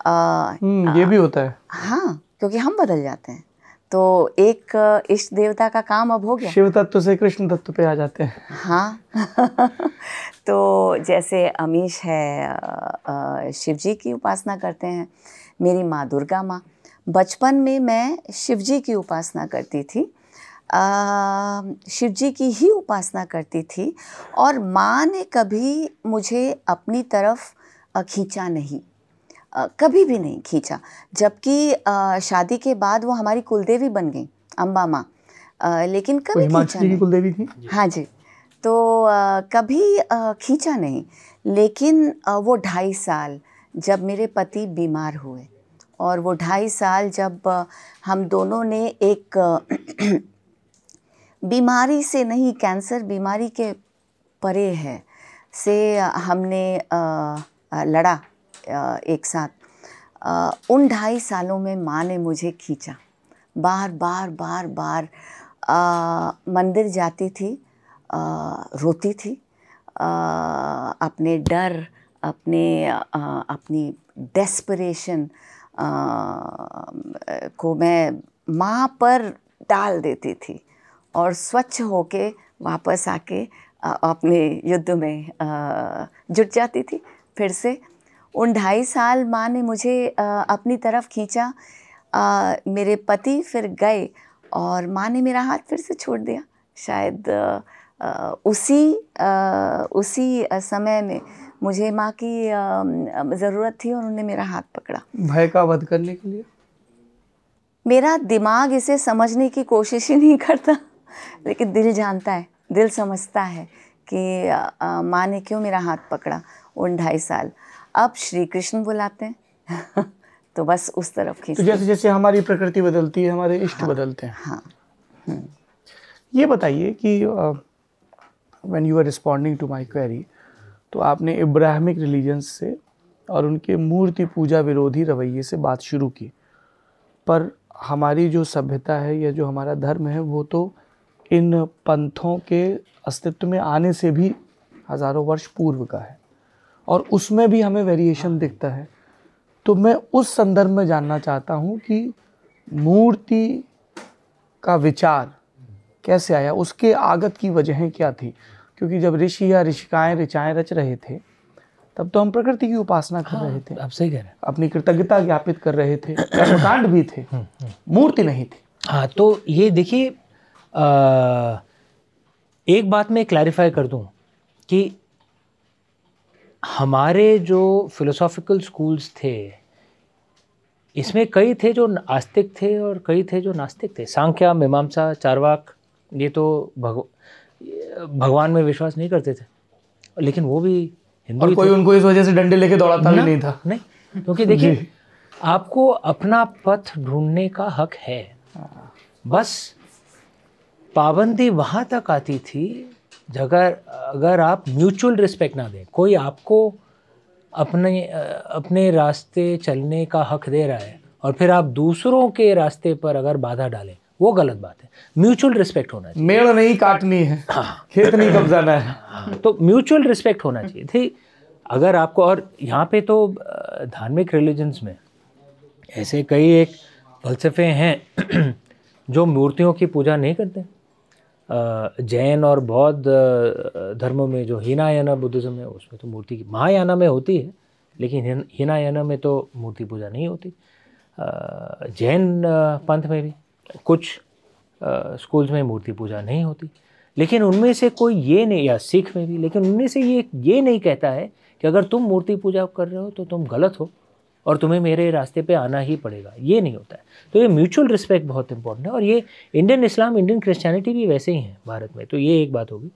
आ, हम्म, ये भी होता है। हाँ क्योंकि हम बदल जाते हैं। तो एक इष्ट देवता का काम अब हो गया। शिव तत्व से कृष्ण तत्व पे आ जाते हैं। हाँ। तो जैसे अमीश है शिव जी की उपासना करते हैं। मेरी माँ दुर्गा माँ। बचपन में मैं शिव जी की उपासना करती थी। शिव जी की ही उपासना करती थी। और माँ ने कभी मुझे अपनी तरफ़ खींचा नहीं। कभी भी नहीं खींचा। जबकि शादी के बाद वो हमारी कुलदेवी बन गई अम्बा माँ लेकिन कभी खींचा नहीं। कुलदेवी थी? हाँ जी। तो कभी खींचा नहीं। लेकिन वो ढाई साल जब मेरे पति बीमार हुए और वो ढाई साल जब हम दोनों ने एक बीमारी से नहीं कैंसर बीमारी के परे है से हमने लड़ा एक साथ। उन ढाई सालों में माँ ने मुझे खींचा। बार बार बार बार मंदिर जाती थी रोती थी। अपने डर, अपने अपनी डेस्परेशन को मैं माँ पर डाल देती थी और स्वच्छ होके वापस आके अपने युद्ध में जुट जाती थी। फिर से। उन ढाई साल माँ ने मुझे अपनी तरफ़ खींचा। मेरे पति फिर गए और माँ ने मेरा हाथ फिर से छोड़ दिया। शायद उसी उसी समय में मुझे माँ की ज़रूरत थी और उन्होंने मेरा हाथ पकड़ा। भय का वध करने के लिए? मेरा दिमाग इसे समझने की कोशिश ही नहीं करता लेकिन दिल जानता है दिल समझता है कि माँ ने क्यों मेरा हाथ पकड़ा। उन ढाई साल। अब श्री कृष्ण बुलाते हैं। तो बस उस तरफ़ तो जैसे जैसे हमारी प्रकृति बदलती है हमारे इष्ट हाँ, बदलते हैं। हाँ। ये बताइए कि when you are responding to my query तो आपने इब्राहिमिक रिलीजन्स से और उनके मूर्ति पूजा विरोधी रवैये से बात शुरू की। पर हमारी जो सभ्यता है या जो हमारा धर्म है वो तो इन पंथों के अस्तित्व में आने से भी हज़ारों वर्ष पूर्व का है। और उसमें भी हमें वेरिएशन दिखता है। तो मैं उस संदर्भ में जानना चाहता हूँ कि मूर्ति का विचार कैसे आया? उसके आगत की वजहें क्या थी? क्योंकि जब ऋषि या ऋषिकाएँ ऋचाएँ रच रहे थे तब तो हम प्रकृति की उपासना कर रहे थे। आप सही कह रहे हैं। अपनी कृतज्ञता ज्ञापित कर रहे थे। कर्मकांड भी थे। मूर्ति नहीं थी। हाँ तो ये देखिए एक बात मैं क्लैरिफाई कर दूँ कि हमारे जो फिलोसॉफिकल स्कूल्स थे इसमें कई थे जो आस्तिक थे और कई थे जो नास्तिक थे। सांख्या मीमांसा चारवाक ये तो भगव भगवान में विश्वास नहीं करते थे। लेकिन वो भी हिंदू और कोई उनको इस वजह से डंडे लेके दौड़ाता भी नहीं था। नहीं क्योंकि देखिए आपको अपना पथ ढूँढने का हक है। बस पाबंदी वहाँ तक आती थी अगर अगर आप म्यूचुअल रिस्पेक्ट ना दें कोई आपको अपने अपने रास्ते चलने का हक दे रहा है और फिर आप दूसरों के रास्ते पर अगर बाधा डालें वो गलत बात है। म्यूचुअल रिस्पेक्ट होना चाहिए। मेड़ नहीं काटनी है। हाँ। खेत नहीं कब्जाना है। हाँ, तो म्यूचुअल रिस्पेक्ट होना चाहिए। थी अगर आपको और यहाँ पे तो धार्मिक रिलीजन्स में ऐसे कई एक फलसफे हैं जो मूर्तियों की पूजा नहीं करते। जैन और बौद्ध धर्मों में जो हीनायाना बुद्धिज्म है, उसमें तो मूर्ति की महायाना में होती है, लेकिन हिन- हीनायाना में तो मूर्ति पूजा नहीं होती। जैन पंथ में भी कुछ स्कूल्स में मूर्ति पूजा नहीं होती। लेकिन उनमें से कोई ये नहीं, या सिख में भी, लेकिन उनमें से ये ये नहीं कहता है कि अगर तुम मूर्ति पूजा कर रहे हो तो तुम गलत हो। और तुम्हें मेरे रास्ते पे आना ही पड़ेगा। ये नहीं होता है। तो ये म्यूचुअल रिस्पेक्ट बहुत इंपॉर्टेंट है और ये इंडियन इस्लाम इंडियन क्रिश्चियनिटी भी वैसे ही है भारत में। तो ये एक बात होगी।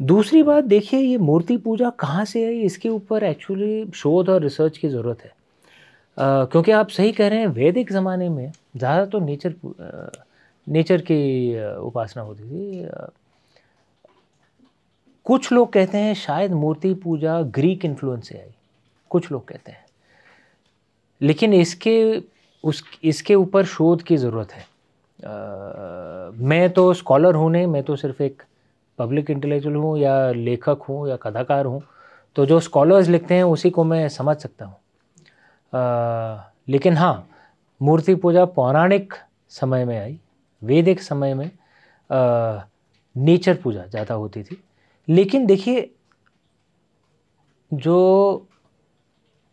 दूसरी बात देखिए ये मूर्ति पूजा कहाँ से आई इसके ऊपर एक्चुअली शोध और रिसर्च की ज़रूरत है। अ, क्योंकि आप सही कह रहे हैं वैदिक ज़माने में ज़्यादा तो नेचर नेचर की उपासना होती थी। कुछ लोग कहते हैं शायद मूर्ति पूजा ग्रीक इन्फ्लुएंस से आई। कुछ लोग कहते हैं। लेकिन इसके उस इसके ऊपर शोध की ज़रूरत है। अ, मैं तो स्कॉलर हूँ नहीं मैं तो सिर्फ़ एक पब्लिक इंटेलेक्चुअल हूँ या लेखक हूँ या कथाकार हूँ। तो जो स्कॉलर्स लिखते हैं उसी को मैं समझ सकता हूँ। लेकिन हाँ मूर्ति पूजा पौराणिक समय में आई वैदिक समय में आ, नेचर पूजा ज़्यादा होती थी। लेकिन देखिए जो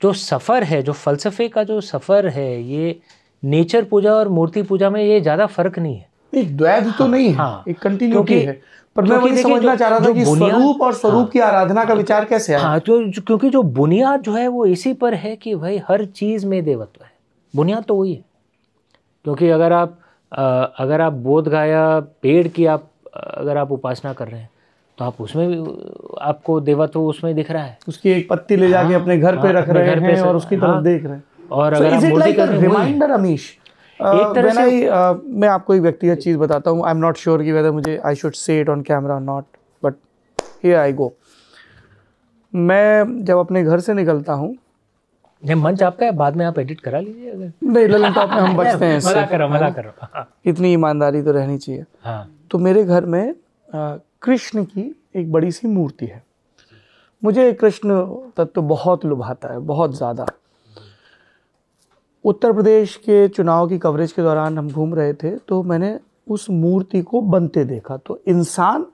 जो सफ़र है जो फ़लसफ़े का जो सफ़र है ये नेचर पूजा और मूर्ति पूजा में ये ज़्यादा फ़र्क नहीं है। एक द्वैध तो नहीं है हाँ, एक कंटिन्यूटी है। पर मैं वही समझना चाह रहा था कि स्वरूप और स्वरूप हाँ। की आराधना का विचार कैसे आया हाँ तो क्योंकि जो बुनियाद जो है वो इसी पर है कि भाई हर चीज़ में देवत्व है। बुनियाद तो वही है। क्योंकि अगर आप अगर आप बोध गाया पेड़ की आप अगर आप उपासना कर रहे हैं तो आप उसमें भी आपको देवत्व उसमें दिख रहा है। उसकी एक पत्ती ले जाके हाँ, अपने घर पे हाँ, रख रहे हैं और उसकी तरफ़ हाँ। देख रहे हैं। और अगर हैं, है। reminder, अमीश एक तरह से- uh, मैं आपको एक व्यक्तिगत चीज़ बताता हूँ। आई एम नॉट श्योर कि वेदर मुझे I should say it on camera not but here I go मैं जब अपने घर से निकलता हूँ ये मंच आपका है बाद में आप एडिट करा लीजिए अगर। नहीं ललन टॉप में हम बचते हैं। मज़ाक कर हूँ मज़ाक कर। हूँ इतनी ईमानदारी तो रहनी चाहिए। हाँ। तो मेरे घर में अ, कृष्ण की एक बड़ी सी मूर्ति है। मुझे कृष्ण तत्व बहुत लुभाता है, बहुत ज़्यादा। उत्तर प्रदेश के चुनाव की कवरेज के दौरान हम घूम रहे थे तो मैंने उस मूर्ति को बनते देखा। तो इंसान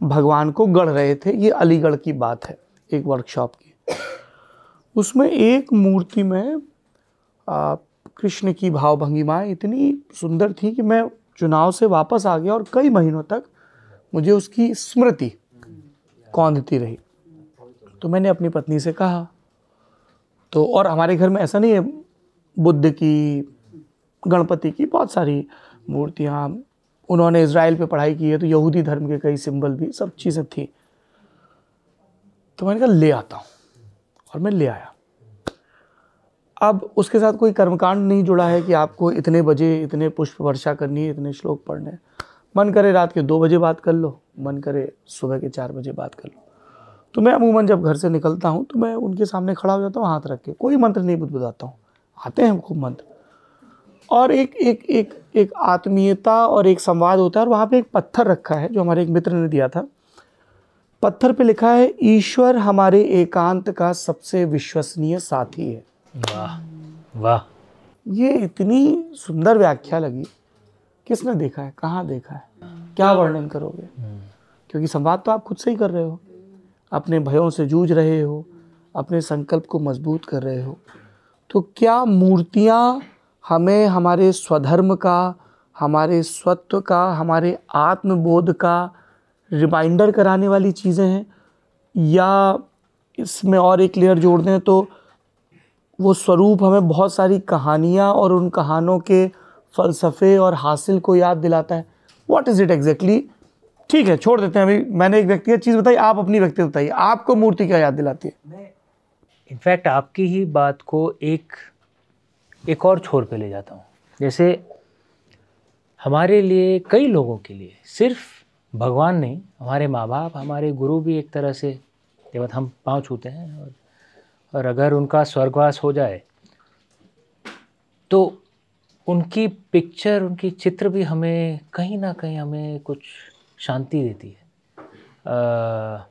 भगवान को गढ़ रहे थे, ये अलीगढ़ की बात है, एक वर्कशॉप की। उसमें एक मूर्ति में कृष्ण की भाव भंगिमाएँ इतनी सुंदर थी कि मैं चुनाव से वापस आ गया और कई महीनों तक मुझे उसकी स्मृति कौंधती रही। तो मैंने अपनी पत्नी से कहा तो और हमारे घर में ऐसा नहीं है, बुद्ध की, गणपति की बहुत सारी मूर्तियाँ, उन्होंने इसराइल पे पढ़ाई की है तो यहूदी धर्म के कई सिंबल भी, सब चीज़ें थी। तो मैंने कहा, ले आता हूँ। और मैं ले आया। अब उसके साथ कोई कर्मकांड नहीं जुड़ा है कि आपको इतने बजे इतने पुष्प वर्षा करनी है, इतने श्लोक पढ़ने। मन करे रात के दो बजे बात कर लो मन करे सुबह के चार बजे बात कर लो। तो मैं अमूमन जब घर से निकलता हूँ तो मैं उनके सामने खड़ा हो जाता हूँ हाथ रख के। कोई मंत्र नहीं बुदबुदाता हूँ। आते हैं खूब मंत्र। और एक एक एक एक आत्मीयता और एक संवाद होता है और वहाँ पे एक पत्थर रखा है जो हमारे एक मित्र ने दिया था। पत्थर पे लिखा है ईश्वर हमारे एकांत का सबसे विश्वसनीय साथी है। वाह वाह। ये इतनी सुंदर व्याख्या लगी। किसने देखा है? कहाँ देखा है? क्या वर्णन करोगे? क्योंकि संवाद तो आप खुद से ही कर रहे हो। अपने भयों से जूझ रहे हो, अपने संकल्प को मज़बूत कर रहे हो। तो क्या मूर्तियाँ हमें हमारे स्वधर्म का, हमारे स्वत्व का, हमारे आत्मबोध का रिमाइंडर कराने वाली चीज़ें हैं? या इसमें और एक लेयर जोड़ दें तो वो स्वरूप हमें बहुत सारी कहानियाँ और उन कहानों के फ़लसफ़े और हासिल को याद दिलाता है। व्हाट इज़ इट एग्जैक्टली ठीक है, छोड़ देते हैं अभी। मैंने एक व्यक्तिगत चीज़ बताई, आप अपनी व्यक्तिगत बताइए। आपको मूर्ति क्या याद दिलाती है? इनफैक्ट आपकी ही बात को एक एक और छोर पे ले जाता हूँ। जैसे हमारे लिए, कई लोगों के लिए, सिर्फ़ भगवान नहीं, हमारे माँ बाप हमारे गुरु भी एक तरह से, जब हम पाँव छूते हैं और और अगर उनका स्वर्गवास हो जाए तो उनकी पिक्चर उनकी चित्र भी हमें कहीं ना कहीं हमें कुछ शांति देती है। अ,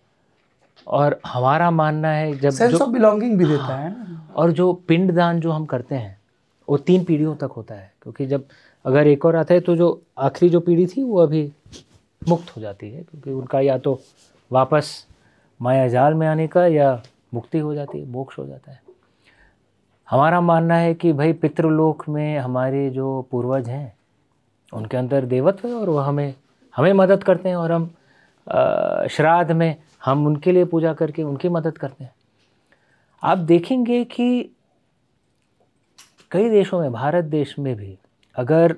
और हमारा मानना है जब सेंस ऑफ़ बिलोंगिंग भी देता है। ना और जो पिंडदान जो हम करते हैं वो तीन पीढ़ियों तक होता है। क्योंकि जब अगर एक और आता है तो जो आखिरी जो पीढ़ी थी वो अभी मुक्त हो जाती है। क्योंकि उनका या तो वापस माया जाल में आने का या मुक्ति हो जाती है मोक्ष हो जाता है। हमारा मानना है कि भाई पितृलोक में हमारे जो पूर्वज हैं उनके अंदर देवत्व है और वह हमें हमें मदद करते हैं और हम श्राद्ध में हम उनके लिए पूजा करके उनकी मदद करते हैं। आप देखेंगे कि कई देशों में भारत देश में भी अगर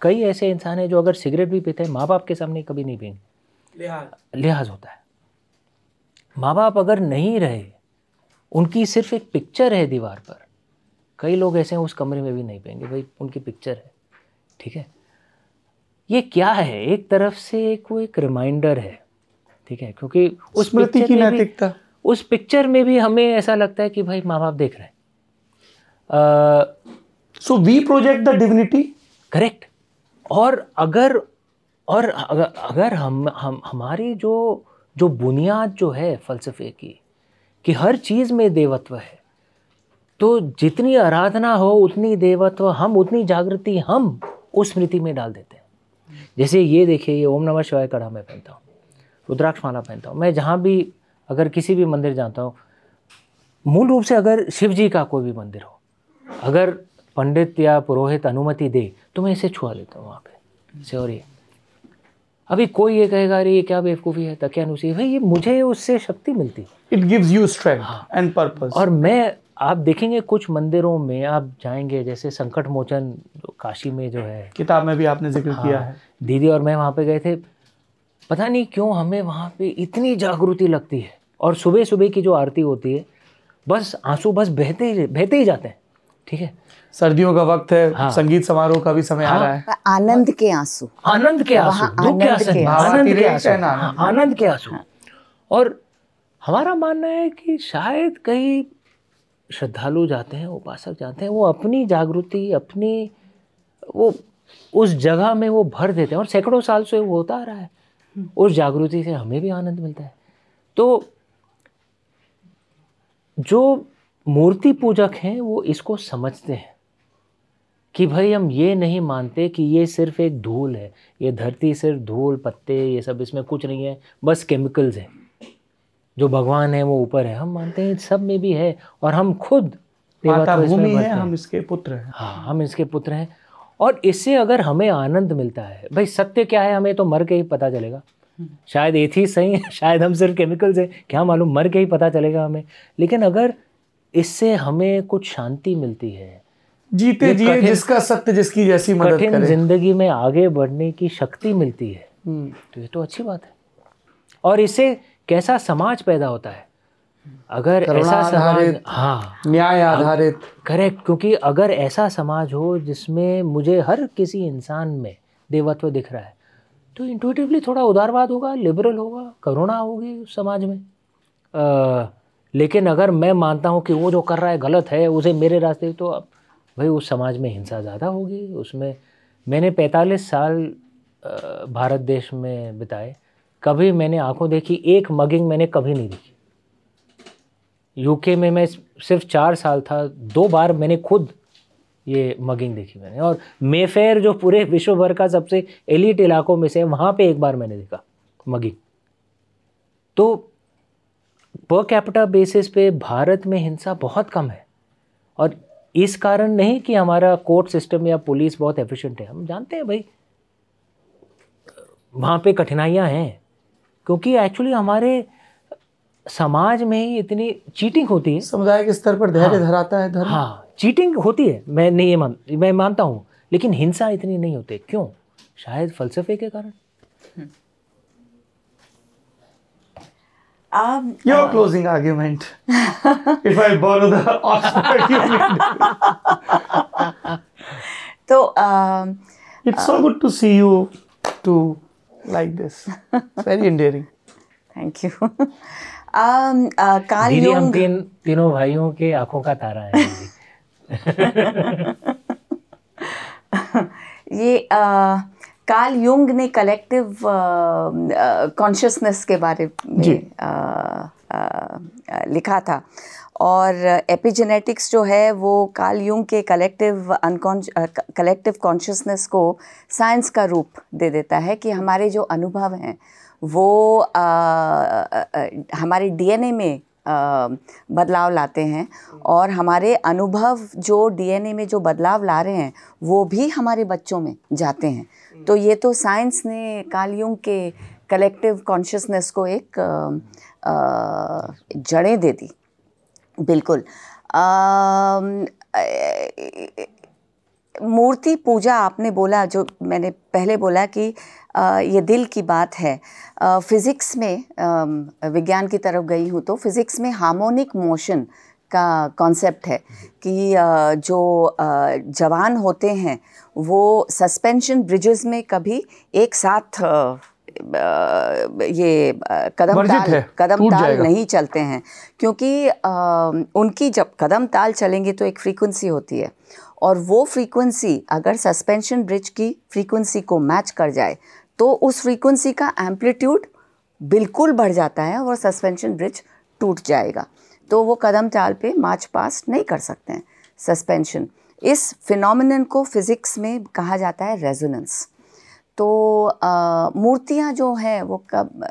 कई ऐसे इंसान हैं जो अगर सिगरेट भी पीते हैं माँ बाप के सामने कभी नहीं पियेंगे। लिहाज। होता है। माँ बाप अगर नहीं रहे उनकी सिर्फ़ एक पिक्चर है दीवार पर। कई लोग ऐसे हैं उस कमरे में भी नहीं पियेंगे भाई उनकी पिक्चर है ठीक है? ये क्या है? एक तरफ़ से एक वो एक रिमाइंडर है ठीक है? क्योंकि उस पिक्चर की में भी- नैतिकता। उस पिक्चर में भी हमें ऐसा लगता है कि भाई माँ बाप देख रहे हैं। So we project the divinity correct और अगर और अगर, अगर हम हम हमारी जो जो बुनियाद जो है फ़लसफ़े की कि हर चीज़ में देवत्व है तो जितनी आराधना हो उतनी देवत्व हम उतनी जागृति हम उस स्मृति में डाल देते हैं। जैसे ये देखिए ये ओम नमः शिवाय कड़ा मैं पहनता हूँ रुद्राक्ष माला पहनता हूँ। मैं जहाँ भी अगर किसी भी मंदिर जाता हूँ मूल रूप से अगर शिव जी का कोई भी मंदिर हो अगर पंडित या पुरोहित अनुमति दे तो मैं इसे छुआ लेता हूँ वहाँ पे। से और ये। अभी कोई ये कहेगा अरे ये क्या बेवकूफ़ी है तकियानुसी भाई ये मुझे उससे शक्ति मिलती है। It gives you strength and purpose और मैं आप देखेंगे कुछ मंदिरों में आप जाएँगे जैसे संकट मोचन जो काशी में जो है किताब में भी आपने ज़िक्र हाँ, किया है दीदी और मैं वहाँ पे गए थे पता नहीं क्यों हमें वहाँ पे इतनी जागृति लगती है और सुबह सुबह की जो आरती होती है बस आँसू बस बहते ही बहते ही जाते हैं ठीक है सर्दियों का वक्त है हाँ। संगीत समारोह का भी समय हाँ। आ हाँ। रहा है आनंद के आँसू आनंद के आँसू दुख के आनंद आँसू के आँसू। आनंद के आँसू है हाँ, आनंद के आँसू और हमारा मानना है कि शायद कई श्रद्धालु जाते हैं उपासक जाते हैं वो अपनी जागृति अपनी वो उस जगह में वो भर देते हैं और सैकड़ों साल से वो होता आ रहा है। उस जागृति से हमें भी आनंद मिलता है। तो जो मूर्ति पूजक हैं वो इसको समझते हैं कि भाई हम ये नहीं मानते कि ये सिर्फ़ एक धूल है ये धरती सिर्फ़ धूल पत्ते ये सब इसमें कुछ नहीं है बस केमिकल्स हैं। जो भगवान है वो ऊपर है। हम मानते हैं सब में भी है और हम खुद माता भूमि है हम इसके पुत्र हैं। हाँ हम इसके पुत्र हैं। और इससे अगर हमें आनंद मिलता है भाई सत्य क्या है हमें तो मर के ही पता चलेगा। शायद एथी सही है शायद हम सिर्फ़ केमिकल्स हैं क्या मालूम मर के ही पता चलेगा हमें। लेकिन अगर इससे हमें कुछ शांति मिलती है जीते ये जिए जिसका सत्य जिसकी जैसी मदद कठिन करे। ज़िंदगी में आगे बढ़ने की शक्ति मिलती है हम्म। तो ये तो अच्छी बात है। और इससे कैसा समाज पैदा होता है? अगर ऐसा समाज हाँ। न्याय आधारित। करेक्ट क्योंकि अगर ऐसा समाज हो जिसमें मुझे हर किसी इंसान में देवत्व दिख रहा है तो इंटुइटिवली थोड़ा उदारवाद होगा लिबरल होगा करुणा होगी उस समाज में। अ, लेकिन अगर मैं मानता हूँ कि वो जो कर रहा है गलत है उसे मेरे रास्ते तो अब भाई उस समाज में हिंसा ज़्यादा होगी। उसमें मैंने 45 साल भारत देश में बिताए। कभी मैंने आँखों देखी, एक मगिंग मैंने कभी नहीं देखी। यूके में मैं सिर्फ़ चार साल था, दो बार मैंने खुद ये मगिंग देखी मैंने। और मेफेयर जो पूरे विश्व भर का सबसे एलिट इलाकों में से वहाँ पे एक बार मैंने देखा मगिंग तो पर कैपिटा बेसिस पे भारत में हिंसा बहुत कम है। और इस कारण नहीं कि हमारा कोर्ट सिस्टम या पुलिस बहुत एफिशिएंट है। हम जानते हैं भाई, वहाँ पे कठिनाइयाँ हैं। क्योंकि एक्चुअली हमारे समाज में ही इतनी चीटिंग होती है समुदाय के स्तर पर धैर्य हाँ। धराता है धर्म हाँ चीटिंग होती है मैं नहीं ये मान मैं मानता हूँ लेकिन हिंसा इतनी नहीं होती क्यों शायद फलसफे के कारण Um, Your closing argument. if I borrow the Oxford Unit. तो um, It's so good to see you to like this. It's very endearing. Thank you um, uh, Carl दीदी हम तीन तीनों भाइयों के आँखों का तारा है। ये uh, कार्ल युंग ने कलेक्टिव कॉन्शियसनेस के बारे। में uh, uh, लिखा था और एपिजेनेटिक्स जो है वो कार्ल युंग के कलेक्टिव कलेक्टिव कॉन्शियसनेस को साइंस का रूप दे देता है कि हमारे जो अनुभव हैं वो अ, अ, अ, हमारे डीएनए में अ, बदलाव लाते हैं और हमारे अनुभव जो डीएनए में जो बदलाव ला रहे हैं वो भी हमारे बच्चों में जाते हैं। तो ये तो साइंस ने कार्ल युंग के कलेक्टिव कॉन्शियसनेस को एक जड़ें दे दी। बिल्कुल। मूर्ति पूजा आपने बोला जो मैंने पहले बोला कि अ, ये दिल की बात है। फिज़िक्स में अम, विज्ञान की तरफ़ गई हूँ तो फिज़िक्स में हार्मोनिक मोशन का कॉन्सेप्ट है कि जो जवान होते हैं वो सस्पेंशन ब्रिजेस में कभी एक साथ ये कदम ताल है, कदम ताल नहीं चलते हैं क्योंकि उनकी जब कदम ताल चलेंगे तो एक फ्रीक्वेंसी होती है और वो फ्रीक्वेंसी अगर सस्पेंशन ब्रिज की फ्रीक्वेंसी को मैच कर जाए तो उस फ्रीक्वेंसी का एम्पलीट्यूड बिल्कुल बढ़ जाता है और सस्पेंशन ब्रिज टूट जाएगा। तो वो कदम चाल पे मार्च पास नहीं कर सकते हैं सस्पेंशन इस फिनोमिनन को फिज़िक्स में कहा जाता है रेजोनेंस तो मूर्तियाँ जो हैं वो कब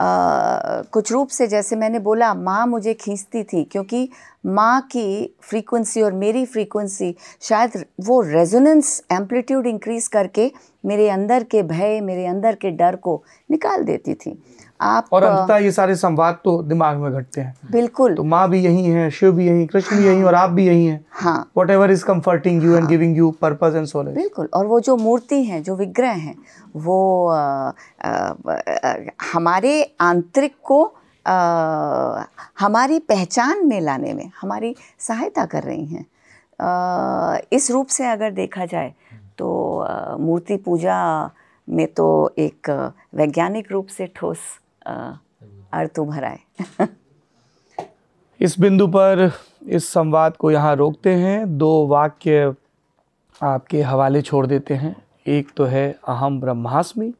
आ, कुछ रूप से जैसे मैंने बोला माँ मुझे खींचती थी क्योंकि माँ की फ्रीक्वेंसी और मेरी फ्रीक्वेंसी शायद वो रेजोनेंस एम्पलीट्यूड इंक्रीज करके मेरे अंदर के भय मेरे अंदर के डर को निकाल देती थी। आप और अंततः ये सारे संवाद तो दिमाग में घटते हैं। बिल्कुल। तो माँ भी यही है शिव भी यही कृष्ण भी यही और आप भी यही हैं। हाँ। Whatever is comforting you and giving you purpose and solace बिल्कुल और वो जो मूर्ति हैं जो विग्रह हैं वो आ, आ, आ, हमारे आंतरिक को आ, हमारी पहचान में लाने में हमारी सहायता कर रही हैं। आ, इस रूप से अगर देखा जाए तो मूर्ति पूजा में तो एक वैज्ञानिक रूप से ठोस अर्थ उभर आए इस बिंदु पर इस संवाद को यहाँ रोकते हैं। दो वाक्य आपके हवाले छोड़ देते हैं। एक तो है अहम ब्रह्मास्मि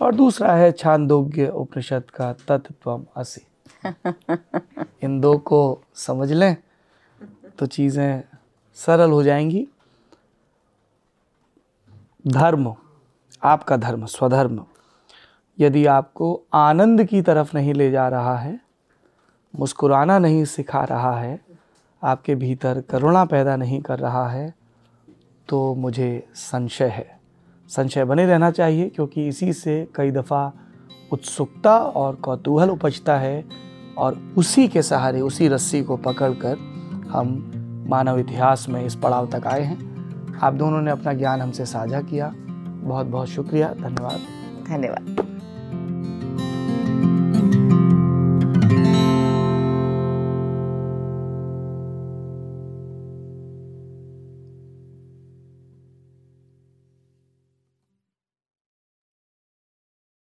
और दूसरा है छांदोग्य उपनिषद का तत्व असी। इन दो को समझ लें तो चीज़ें सरल हो जाएँगी। धर्म आपका धर्म स्वधर्म। यदि आपको आनंद की तरफ़ नहीं ले जा रहा है, मुस्कुराना नहीं सिखा रहा है, आपके भीतर करुणा पैदा नहीं कर रहा है तो मुझे संशय है। संशय बने रहना चाहिए, क्योंकि इसी से कई दफ़ा उत्सुकता और कौतूहल उपजता है और उसी के सहारे, उसी रस्सी को पकड़कर हम मानव इतिहास में इस पड़ाव तक आए हैं। आप दोनों ने अपना ज्ञान हमसे साझा किया। बहुत बहुत शुक्रिया। धन्यवाद। धन्यवाद।